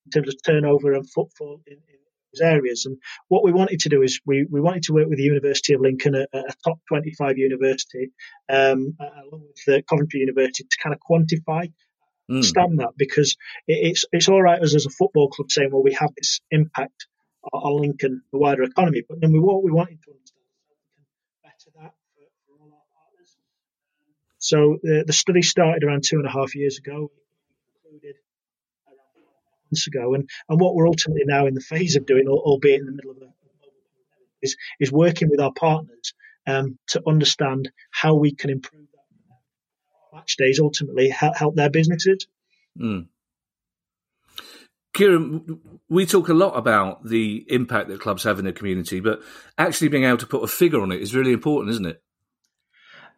D: in terms of turnover and footfall in, in those areas. And what we wanted to do is we, we wanted to work with the University of Lincoln, a, a top 25 university, um, along with the Coventry University, to kind of quantify mm. understand that because it's it's all right as as a football club saying, well, we have this impact on Lincoln, the wider economy, but then we what we wanted to understand better that for, for all our partners. So the, the study started around two and a half years ago. Concluded months ago, and and what we're ultimately now in the phase of doing, albeit in the middle of a is is working with our partners um, to understand how we can improve match days ultimately help, help their businesses.
A: Mm. Kieran, we talk a lot about the impact that clubs have in the community, but actually being able to put a figure on it is really important, isn't it?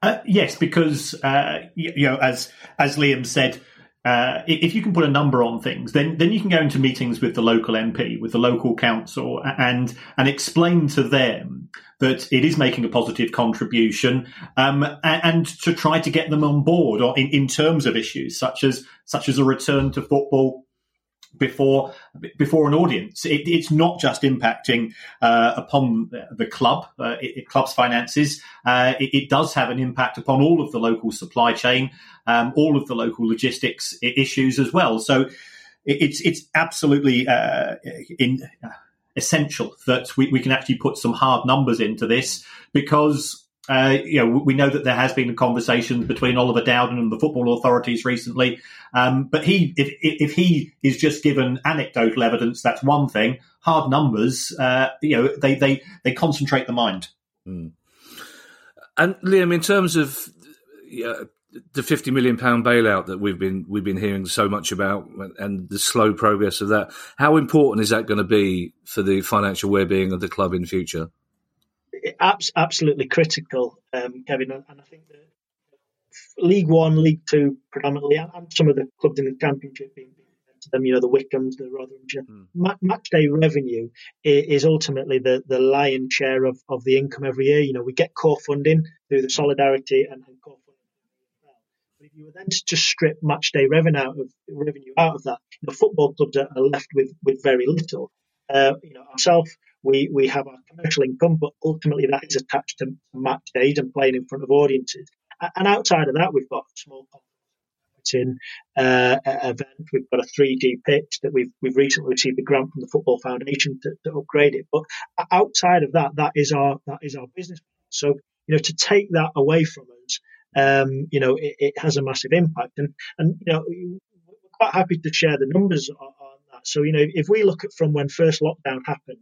B: Uh, yes, because uh, you, you, know, as as Liam said, uh, if you can put a number on things, then then you can go into meetings with the local MP, with the local council, and and explain to them that it is making a positive contribution, um, and, and, to try to get them on board, or in, in terms of issues such as such as a return to football before before an audience. It, it's not just impacting uh, upon the club, uh, it, club's finances. Uh, it, does have an impact upon all of the local supply chain, um, all of the local logistics issues as well. So it's it's absolutely uh, in, essential that we, we can actually put some hard numbers into this because uh, you know, we know that there has been a conversation between Oliver Dowden and the football authorities recently. Um, but he, if, if, he is just given anecdotal evidence, that's one thing. Hard numbers, uh, you know, they, they, they concentrate the mind.
A: Mm. And Liam, in terms of the fifty million pound bailout that we've been we've been hearing so much about, and the slow progress of that, how important is that going to be for the financial well-being of the club in future?
D: Absolutely critical, um, Kevin. And I think that League One, League Two, predominantly, and some of the clubs in the Championship being to them, you know, the Wycombes, the Rotherhamshire. Mm. match day revenue is ultimately the, the lion's share of, of the income every year. You know, we get core funding through the solidarity and, and core funding. But if you were then to just strip match day revenue out of revenue out of that, the football clubs are, are left with, with very little. Uh, you know, ourselves, we, we have our commercial income, but ultimately that is attached to match days and playing in front of audiences. And outside of that, we've got small in uh, event. We've got a 3D pitch that we've we've recently received a grant from the Football Foundation to, to upgrade it. But outside of that, that is our that is our business. So you know, to take that away from us, um, you know, it, it, has a massive impact. And and you know, we're quite happy to share the numbers on, on that. So you know, if we look at from when first lockdown happened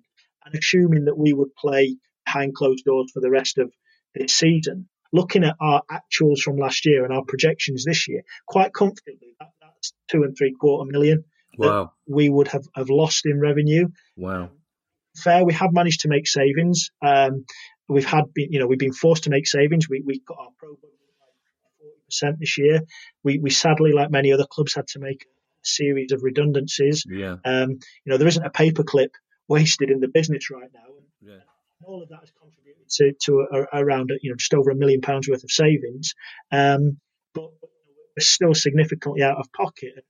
D: and assuming that we would play behind closed doors for the rest of this season, looking at our actuals from last year and our projections this year, quite comfortably, that, that's two and three quarter million.
A: Wow.
D: we would have, have lost in revenue.
A: Wow.
D: Fair, we have managed to make savings. Um, we've had been, you know, we've been forced to make savings. We we got our program pro forty percent this year. We we sadly, like many other clubs, had to make a series of redundancies.
A: Yeah.
D: Um, you know, there isn't a paperclip wasted in the business right now. And
A: yeah.
D: all of that has contributed to, to a, a, around you know just over a million pounds worth of savings. Um, but we're still significantly out of pocket.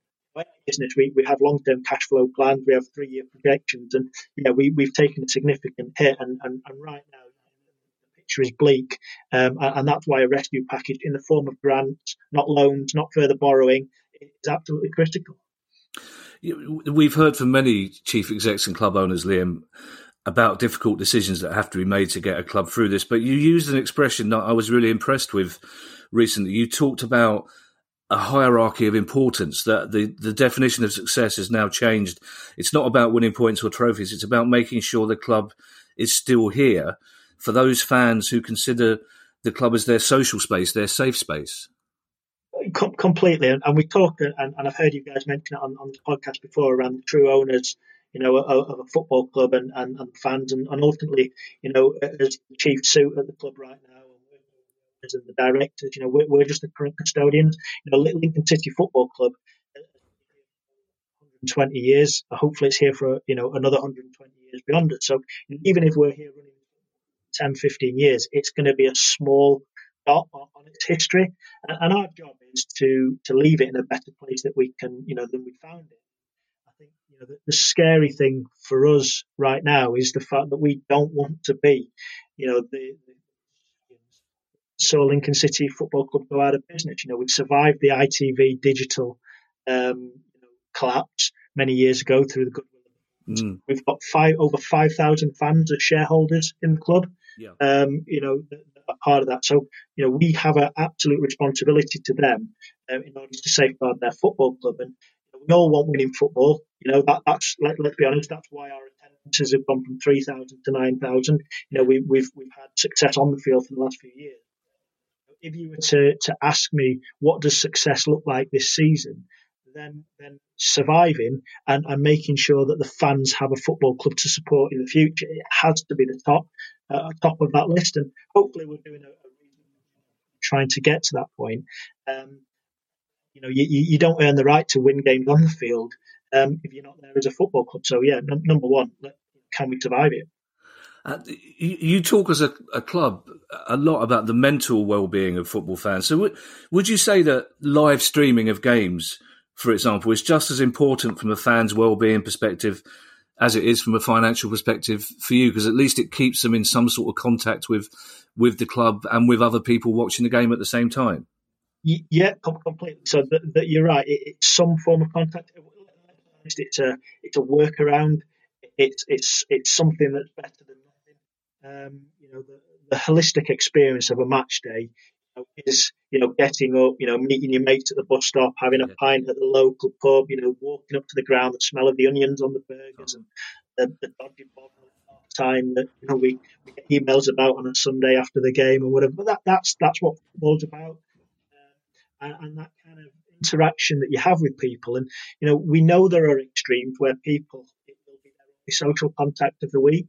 D: Business, we, we have long term cash flow plans, we have three year projections, and yeah, we, we've taken a significant hit. And, and, and right now, the picture is bleak, um, and that's why a rescue package in the form of grants, not loans, not further borrowing, is absolutely critical.
A: We've heard from many chief execs and club owners, Liam, about difficult decisions that have to be made to get a club through this. But you used an expression that I was really impressed with recently. You talked about a hierarchy of importance that the, the definition of success has now changed. It's not about winning points or trophies. It's about making sure the club is still here for those fans who consider the club as their social space, their safe space
D: com- completely. And, and, we talk, and, and, I've heard you guys mention it on, on the podcast before around the true owners, you know, of, of a football club and, and, and fans, and, and, ultimately, you know, as the chief suit at the club right now, as the directors, you know, we're, we're just the current custodians. You know, Lincoln City Football Club, uh, 120 years. Hopefully, it's here for you know another 120 years beyond it. So even if we're here running 10, 15 years, it's going to be a small on, on its history, and, and, our job is to to leave it in a better place that we can, you know, than we found it. I think you know the, the scary thing for us right now is the fact that we don't want to be, you know, the, the saw Lincoln City Football Club go out of business. You know, we survived the ITV digital um, you know, collapse many years ago through the goodwill. Mm. We've got five over five thousand fans as shareholders in the club.
A: Yeah.
D: Um, you know, a part of that. So, you know, we have an absolute responsibility to them uh, in order to safeguard their football club. And you know, we all want winning football. You know, that, that's let, let's be honest, that's why our attendances have gone from three thousand to nine thousand. You know, we, we've we've had success on the field for the last few years. If you were to to ask me what does success look like this season, then then surviving and, and making sure that the fans have a football club to support in the future. It has to be the top uh, top of that list, and hopefully we're doing a, a trying to get to that point. Um, you know, you, you don't earn the right to win games on the field um, if you're not there as a football club. So yeah, n- number one, can we survive it?
A: Uh, you, talk as a, a, club a lot about the mental well-being of football fans. So, w- would you say that live streaming of games, for example, is just as important from a fan's well-being perspective as it is from a financial perspective for you? Because at least it keeps them in some sort of contact with with the club and with other people watching the game at the same time.
D: Yeah, completely. So that, you're right. It, it's some form of contact. It's a it's a workaround. It's it's it's something that's better than um, you know, the, the, holistic experience of a match day is, you know, getting up, you know, meeting your mates at the bus stop, having a pint at the local pub, you know, walking up to the ground, the smell of the onions on the burgers and the, the dodgy bottle time that you know we, we, get emails about on a Sunday after the game or whatever. But that, that's that's what football's about, uh, and, and, that kind of interaction that you have with people. And you know, we know there are extremes where people it will be their social contact of the week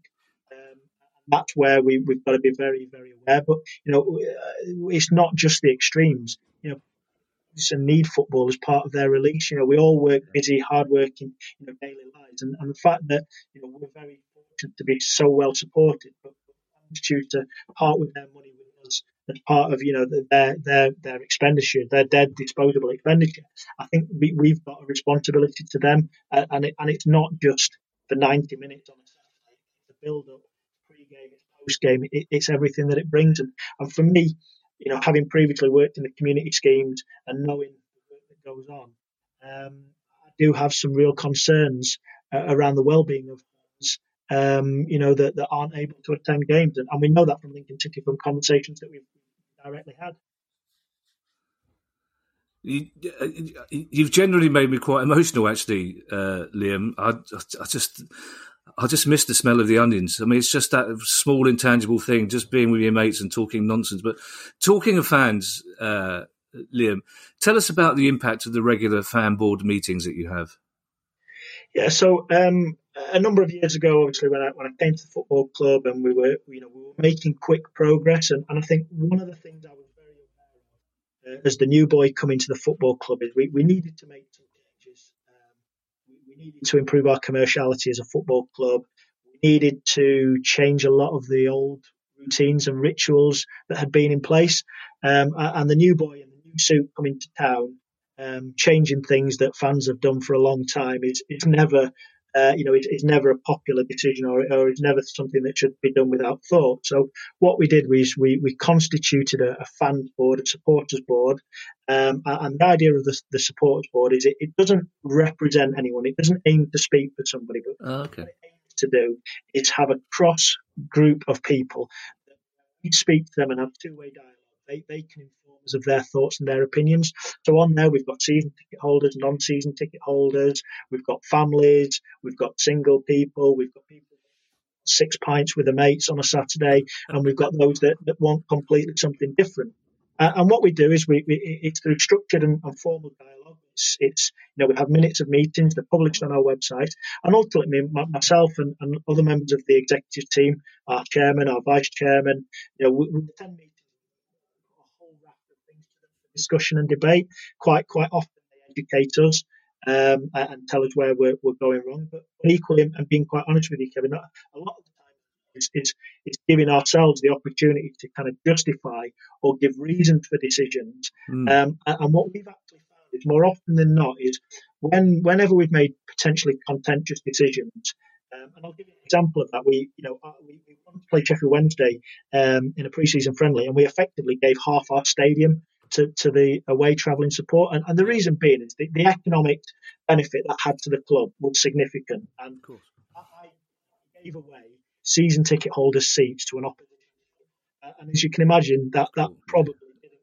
D: that's where we, we've got to be very, very aware. But, you know, uh, it's not just the extremes. You know, it's a need football as part of their release. You know, we all work busy, hardworking, you know, daily lives. And, and the fact that, you know, we're very fortunate to be so well supported, but choose to part with their money with us as part of, you know, their, their, their expenditure, their dead disposable expenditure. I think we, we've got a responsibility to them. And, it, and it's not just the 90 minutes on a Saturday, the build up game, it's post game, it, it's everything that it brings. And, and for me, you know, having previously worked in the community schemes and knowing the work that goes on, um, I do have some real concerns uh, around the well-being of fans, um, you know, that, that aren't able to attend games. And, and we know that from Lincoln City from conversations that we've directly had.
A: You, have generally made me quite emotional, actually, uh, Liam. I, I, just I just miss the smell of the onions. I mean, it's just that small intangible thing, just being with your mates and talking nonsense. But talking of fans, uh, Liam, tell us about the impact of the regular fan board meetings that you have.
D: Yeah, so um, a number of years ago, obviously, when I when I came to the football club and we were, you know, we were making quick progress, and, and I think one of the things I was very aware of uh, as the new boy coming to the football club is we, we needed to make some needed to improve our commerciality as a football club. We needed to change a lot of the old routines and rituals that had been in place. Um, and the new boy and the new suit coming to town, um, changing things that fans have done for a long time is, is never uh, you know, it, it's never a popular decision or, or it's never something that should be done without thought. So what we did was we, we constituted a, a fan board, a supporters board, um, and the idea of the, the supporters board is it, it, doesn't represent anyone. It doesn't aim to speak for somebody, but
A: oh, okay.
D: what it aims to do is have a cross group of people that speak to them and have two way dialogue. They, they can inform us of their thoughts and their opinions. So on there, we've got season ticket holders, non-season ticket holders, we've got families, we've got single people, we've got people six pints with their mates on a Saturday, and we've got those that, that want completely something different. Uh, and what we do is we, we it's through structured and, and formal dialogue. It's, it's, you know we have minutes of meetings they're published on our website, and ultimately myself and, and other members of the executive team, our chairman, our vice chairman, you know, we, we attend meetings discussion and debate. Quite quite often they educate us um, and tell us where we're, we're going wrong. But equally, and being quite honest with you, Kevin, a lot of the time it's, it's, it's giving ourselves the opportunity to kind of justify or give reasons for decisions. Mm. Um, and what we've actually found is more often than not is when whenever we've made potentially contentious decisions. Um, and I'll give you an example of that. We, you know, uh, we, we wanted to play Sheffield Wednesday um, in a pre-season friendly, and we effectively gave half our stadium to, to the away travelling support. And, and the reason being is the, the economic benefit that had to the club was significant. And I gave away season ticket holders' seats to an opposition. Uh, and as you can imagine, that, that probably didn't,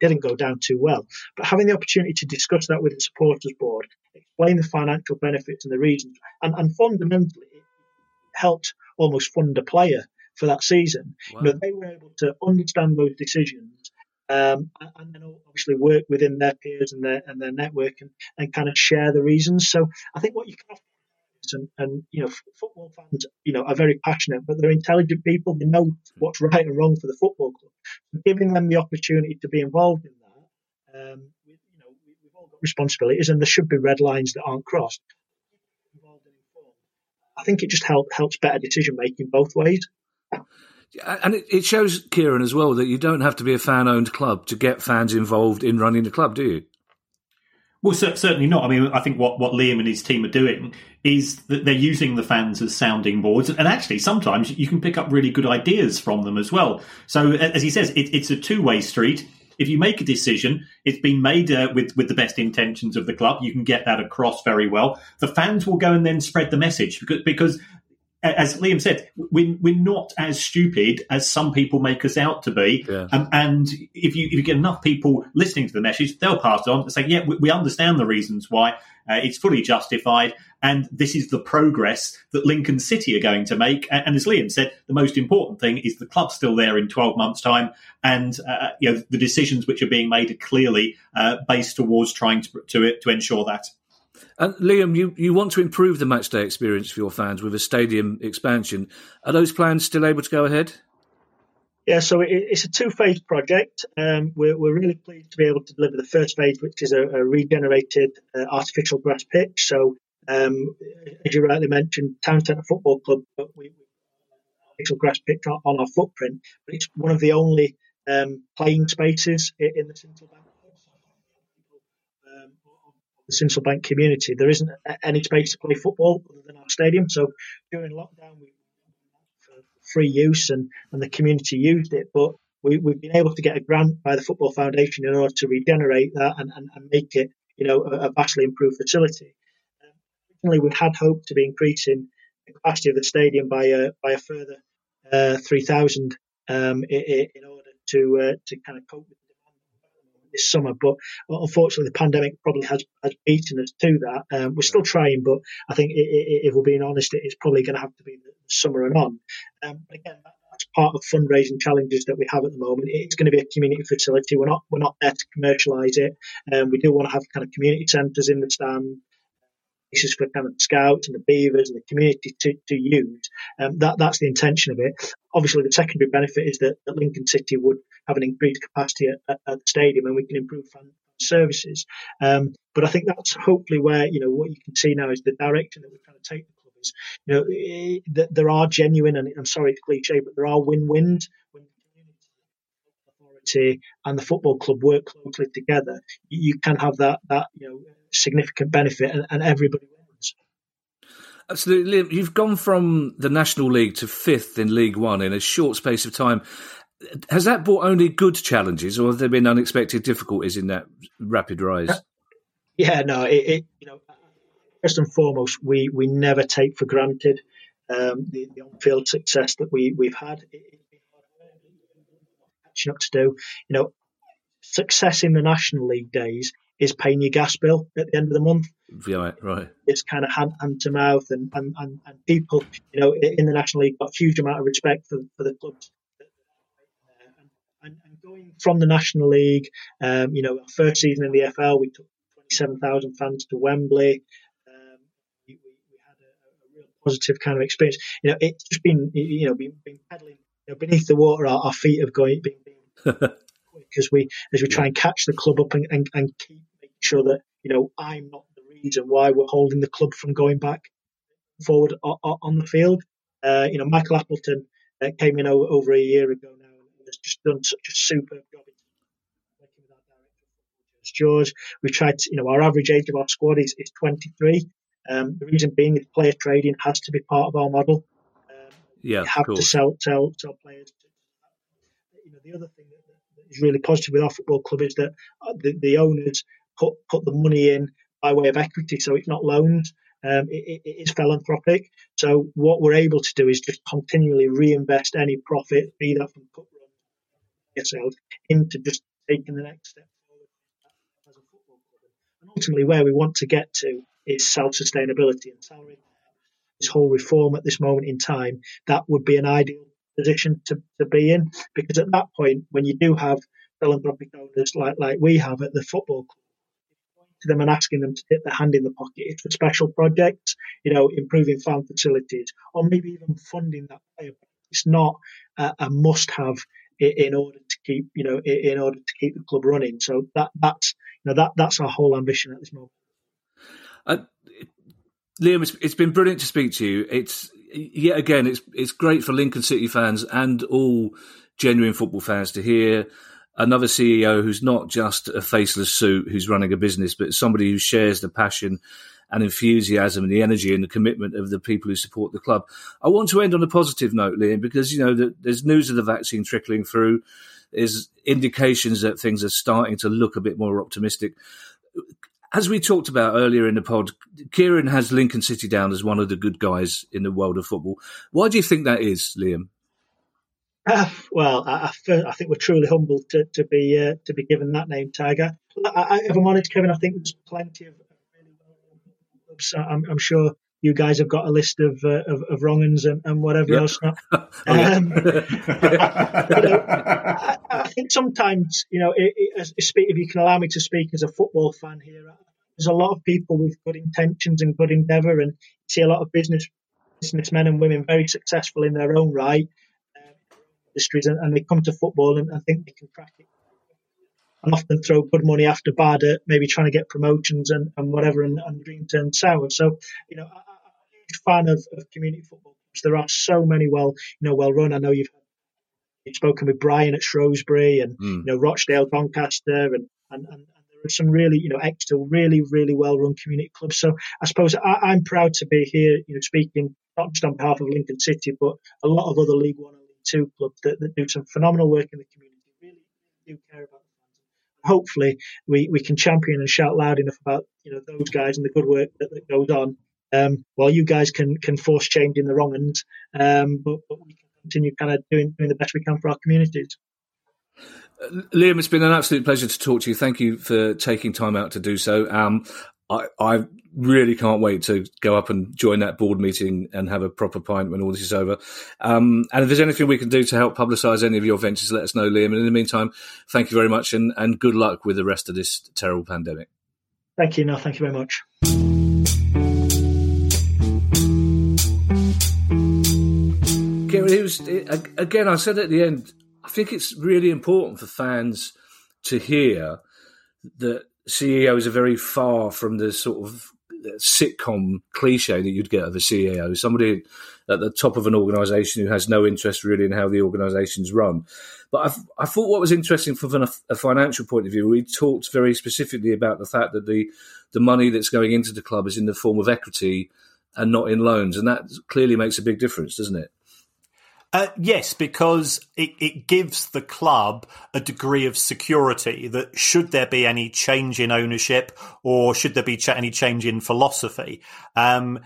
D: didn't go down too well. But having the opportunity to discuss that with the supporters board, explain the financial benefits and the reasons, and, and fundamentally, it helped almost fund a player for that season. Wow. You know, they were able to understand those decisions um, and then obviously work within their peers and their and their network and, and kind of share the reasons. So I think what you can and, and you know football fans you know are very passionate, but they're intelligent people. They know what's right and wrong for the football club. So giving them the opportunity to be involved in that, um, you know, we've all got responsibilities, and there should be red lines that aren't crossed. I think it just help, helps better decision making both ways.
A: And it, it shows, Kieran, as well, that you don't have to be a fan owned club to get fans involved in running the club, do you?
B: Well, certainly not. I mean, I think what, what Liam and his team are doing is that they're using the fans as sounding boards. And actually, sometimes you can pick up really good ideas from them as well. So, as he says, it, it's a two way street. If you make a decision, it's been made uh, with, with the best intentions of the club. You can get that across very well. The fans will go and then spread the message because, because as Liam said, we're, we're not as stupid as some people make us out to be. Yeah. Um, and if you, if you get enough people listening to the message, they'll pass it on and say, yeah, we, we understand the reasons why. Uh, it's fully justified. And this is the progress that Lincoln City are going to make. And, and, as Liam said, the most important thing is the club's still there in 12 months' time. And uh, you know the decisions which are being made are clearly uh, based towards trying to, to, to ensure that.
A: And Liam, you, you want to improve the matchday experience for your fans with a stadium expansion. Are those plans still able to go ahead?
D: Yeah, so it, it's a two-phase project. Um, we're, we're, really pleased to be able to deliver the first phase, which is a, a regenerated uh, artificial grass pitch. So, um, as you rightly mentioned, Town Centre Football Club, but we, artificial grass pitch on, on, our footprint, but it's one of the only um, playing spaces in, in the Sincil Bank the Sincil Bank community. There isn't any space to play football other than our stadium. So during lockdown, we for free use and, and the community used it. But we, we've been able to get a grant by the Football Foundation in order to regenerate that and, and, and make it, you know, a, a vastly improved facility. Um, originally, we had hoped to be increasing the capacity of the stadium by a, by a further uh, 3,000 um, in, in, order to uh, to kind of cope with this summer. But unfortunately, the pandemic probably has, has beaten us to that. Um, we're still trying, but I think it, it, if we're being honest, it's probably going to have to be the summer and on. Um, but again, that's part of fundraising challenges that we have at the moment. It's going to be a community facility. We're not we're not there to commercialise it. Um, we do want to have kind of community centres in the stand places for kind of scouts and the beavers and the community to, to use. Um, that that's the intention of it. Obviously, the secondary benefit is that, that Lincoln City would have an increased capacity at, at, at the stadium, and we can improve fan services. Um, but I think that's hopefully where you know what you can see now is the direction that we're trying to take the club is. You know, eh, there are genuine, and I'm sorry it's cliche, but there are win-wins when authority, and the football club work closely together. You, can have that that you know significant benefit, and, and everybody wins.
A: Absolutely, you've gone from the National League to fifth in League One in a short space of time. Has that brought only good challenges, or have there been unexpected difficulties in that rapid rise?
D: Yeah, no, it, it you know, first and foremost, we we never take for granted um, the, the on-field success that we we've had. It, catching up to do, you know, success in the National League days is paying your gas bill at the end of the month.
A: Yeah, right.
D: It's kind of hand, hand to mouth, and, and, and, and, people, you know, in the National League got a huge amount of respect for, for the clubs. And, and going from the National League, um, you know, our first season in the FL, we took 27,000 fans to Wembley. Um, we, we, had a, a, real positive kind of experience. You know, it's just been, you know, been, been pedaling you know, beneath the water. Our, our feet have going, been, been as we as we try and catch the club up and, and, and keep making sure that you know I'm not the reason why we're holding the club from going back forward on the field. Uh, you know, Michael Appleton uh, came in over, over, a year ago now and has just done such a superb job. Working with our director, George, we tried to, you know, our average age of our squad is, is 23. Um, the reason being is player trading has to be part of our model.
A: Yeah,
D: you have to sell, sell, sell players. You know, the other thing that, that is really positive with our football club is that uh, the, the owners put put the money in by way of equity, so it's not loans. Um, it, it is philanthropic. So what we're able to do is just continually reinvest any profit, be that from cut run sales, into just taking the next step forward as a football club. And ultimately, where we want to get to is self-sustainability and salary. This whole reform at this moment in time, that would be an ideal position to, to be in because at that point, when you do have philanthropic owners like like we have at the football club to them and asking them to dip their hand in the pocket. It's for special projects, you know, improving fan facilities or maybe even funding that player. It's not a, a must-have in order to keep, you know, in order to keep the club running. So that that's you know that that's our whole ambition at this moment.
A: Uh, Liam, it's, it's been brilliant to speak to you. It's yet again, it's it's great for Lincoln City fans and all genuine football fans to hear another CEO who's not just a faceless suit who's running a business, but somebody who shares the passion and enthusiasm and the energy and the commitment of the people who support the club. I want to end on a positive note, Liam, because you know the, there's news of the vaccine trickling through. There's indications that things are starting to look a bit more optimistic. As we talked about earlier in the pod, Kieran has Lincoln City down as one of the good guys in the world of football. Why do you think that is, Liam?
D: Uh, well, I, I, think we're truly humbled to, to be uh, to be given that name, Tiger. I, if I'm honest, Kevin, I think there's plenty of really well clubs. I'm, I'm, sure you guys have got a list of uh, of, of and, and whatever yep. else. Um, know, I, I, think sometimes, you know, it, it, if you can allow me to speak as a football fan here, there's a lot of people with good intentions and good endeavour, and see a lot of business businessmen and women very successful in their own right industries and, and they come to football and, and think they can crack it and often throw good money after bad at maybe trying to get promotions and, and whatever and, and dream turns sour. So, you know, I, am a huge fan of, of community football clubs. There are so many well, you know, well run. I know you've, you've spoken with Brian at Shrewsbury and, mm. you know, Rochdale, Doncaster and, and, and there are some really, you know, extra, really, really well run community clubs. So I suppose I, am proud to be here, you know, speaking not just on behalf of Lincoln City, but a lot of other League One and League two clubs that, that do some phenomenal work in the community, really, do care about the fans. Hopefully, we, we can champion and shout loud enough about you know those guys and the good work that, that goes on. Um, while you guys can can force change in the wrong ends, um, but, but we can continue kind of doing doing the best we can for our communities.
A: Liam, it's been an absolute pleasure to talk to you. Thank you for taking time out to do so. Um, I, I really can't wait to go up and join that board meeting and have a proper pint when all this is over. Um, and if there's anything we can do to help publicise any of your ventures, let us know, Liam. And in the meantime, thank you very much and, and good luck with the rest of this terrible pandemic.
D: Thank you. No, thank you very much.
A: Kieran, was, again, I said at the end, I think it's really important for fans to hear that CEOs are very far from the sort of uh, sitcom cliche that you'd get of a CEO, somebody at the top of an organization who has no interest really in how the organisation's run. But I've, i thought what was interesting from a, a, financial point of view, we talked very specifically about the fact that the, the money that's going into the club is in the form of equity and not in loans. And that clearly makes a big difference, doesn't it?
B: Uh, yes, because it, it gives the club a degree of security that should there be any change in ownership or should there be ch- any change in philosophy, um,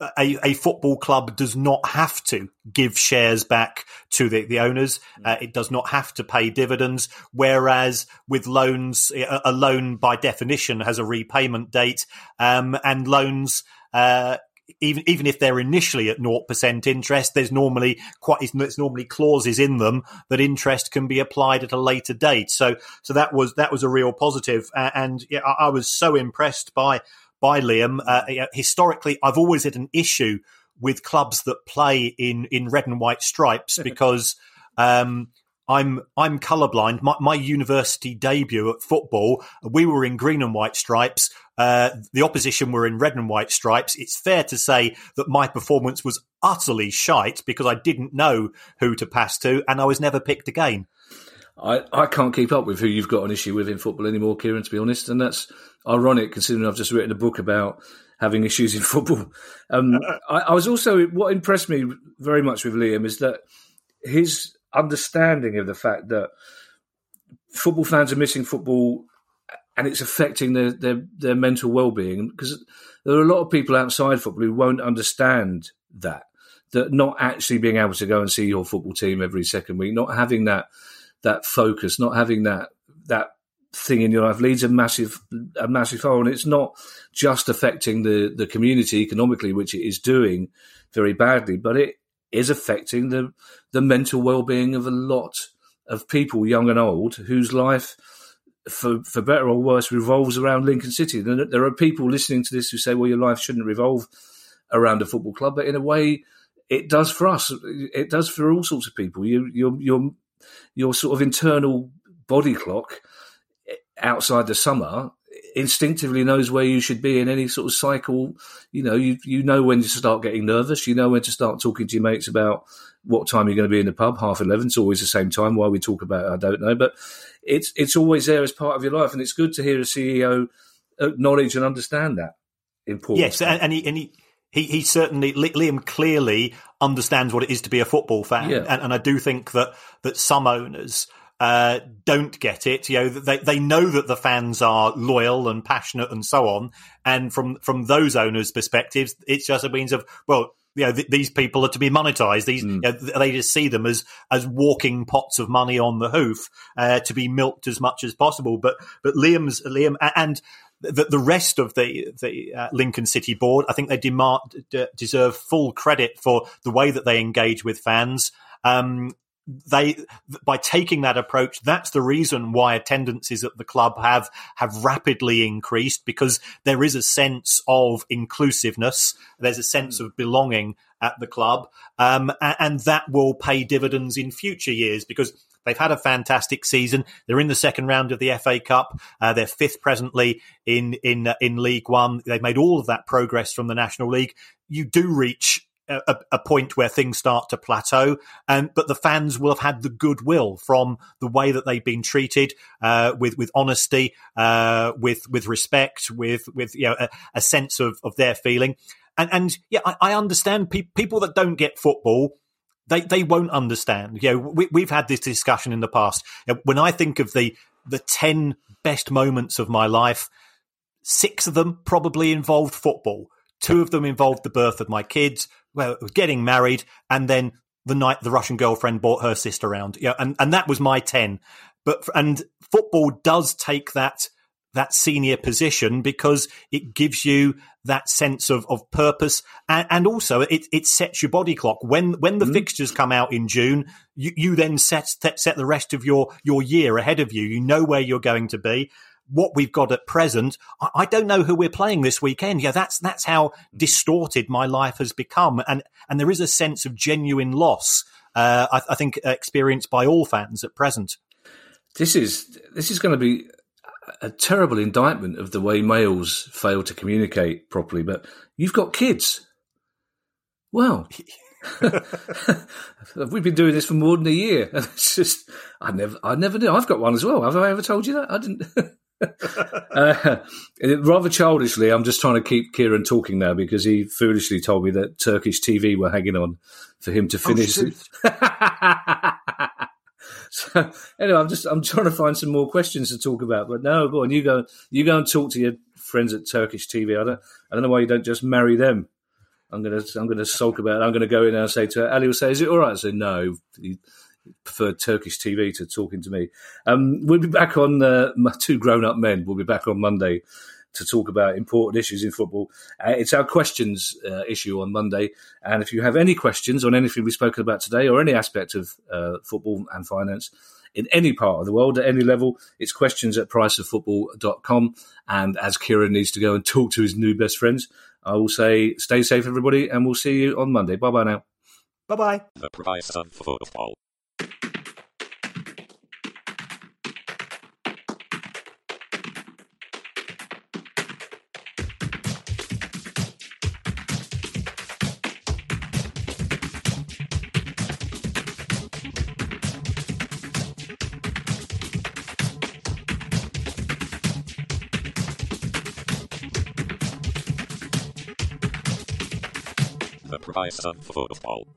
B: a, a, football club does not have to give shares back to the, the owners. Uh, it does not have to pay dividends. Whereas with loans, a, a loan by definition has a repayment date, um, and loans, uh, even even if they're initially at 0% interest, there's normally quite there's normally clauses in them that interest can be applied at a later date. So so that was that was a real positive, uh, and yeah, I, I, was so impressed by by Liam. Uh, historically, I've always had an issue with clubs that play in in red and white stripes because. Um, I'm I'm colorblind. My, my university debut at football, we were in green and white stripes. Uh, the opposition were in red and white stripes. It's fair to say that my performance was utterly shite because I didn't know who to pass to, and I was never picked again.
A: I, I can't keep up with who you've got an issue with in football anymore, Kieran. To be honest, and that's ironic considering I've just written a book about having issues in football. Um, I, I was also what impressed me very much with Liam is that his understanding of the fact that football fans are missing football and it's affecting their, their, their mental well-being. Because there are a lot of people outside football who won't understand that that not actually being able to go and see your football team every second week not having that that focus not having that that thing in your life leads a massive a massive hole. And it's not just affecting the the community economically which it is doing very badly but it is affecting the the mental well-being of a lot of people, young and old, whose life, for for better or worse, revolves around Lincoln City. There are people listening to this who say, "Well, your life shouldn't revolve around a football club," but in a way, it does for us. It does for all sorts of people. You, your your your sort of internal body clock eh, outside the summer instinctively knows where you should be in any sort of cycle. You know, you you know when to start getting nervous. You know when to start talking to your mates about what time you're going to be in the pub. Half eleven. It's always the same time. Why we talk about it, I don't know, but it's it's always there as part of your life, and it's good to hear a CEO acknowledge and understand that importance.
B: Yes, and, and he and he. He, he certainly Liam clearly understands what it is to be a football fan,
A: Yeah.
B: and, and I do think that that some owners uh, don't get it. You know, they they know that the fans are loyal and passionate and so on, and from from those owners' perspectives, it's just a means of well. You know, th- these people are to be monetized. These you know, they just see them as as walking pots of money on the hoof uh, to be milked as much as possible. But but Liam's Liam and the, the rest of the the uh, Lincoln City board, I think they demand d- deserve full credit for the way that they engage with fans. Um, they by taking that approach that's the reason why attendances at the club have have rapidly increased because there is a sense of inclusiveness. There's a sense of belonging at the club. Um, a- and that will pay dividends in future years because they've had a fantastic season. They're in the second round of the FA Cup. Uh, they're fifth presently in in uh, in League 1 they've made all of that progress from the National League. You do reach a, a point where things start to plateau, and but the fans will have had the goodwill from the way that they've been treated uh, with with honesty, uh, with with respect, with with you know a, a sense of of their feeling, and and yeah, I, I understand pe- people that don't get football. They, they won't understand. You know, we, we've had this discussion in the past. When I think of the the ten best moments of my life, six of them probably involved football. Two of them involved the birth of my kids, well, it was getting married, and then the night the Russian girlfriend brought her sister around. Yeah, and, and that was my ten. But and football does take that that senior position because it gives you that sense of, of purpose and, and also it, it sets your body clock when when the mm-hmm. fixtures come out in June you, you then set, set set the rest of your your year ahead of you you know where you're going to be what we've got at present, I, I don't know who we're playing this weekend. Yeah, that's that's how distorted my life has become, and and there is a sense of genuine loss. Uh, I, I think experienced by all fans at present.
A: This is this is going to be a terrible indictment of the way males fail to communicate properly. But you've got kids. Well, we've been doing this for more than a year. And it's just I never I never knew. I've got one as well. Have I ever told you that? I didn't. uh, rather childishly, I'm just trying to keep Kieran talking now because he foolishly told me that Turkish TV were hanging on for him to finish. so anyway, I'm just I'm trying to find some more questions to talk about. But no, go on, you go you go and talk to your friends at Turkish TV. I don't I don't know why you don't just marry them. I'm gonna I'm gonna sulk about it. I'm gonna go in and say to her, Ali will say, Is it all right? I say no. He preferred Turkish TV to talking to me. Um, we'll be back on uh, my two grown up men. We'll be back on Monday to talk about important issues in football. Uh, it's our questions uh, issue on Monday. And if you have any questions on anything we've spoken about today or any aspect of uh, football and finance in any part of the world at any level, it's questions at priceoffootball.com. And as Kieran needs to go and talk to his new best friends, I will say stay safe, everybody, and we'll see you on Monday. Bye bye now.
B: Bye bye.
E: The price of football. Price of football.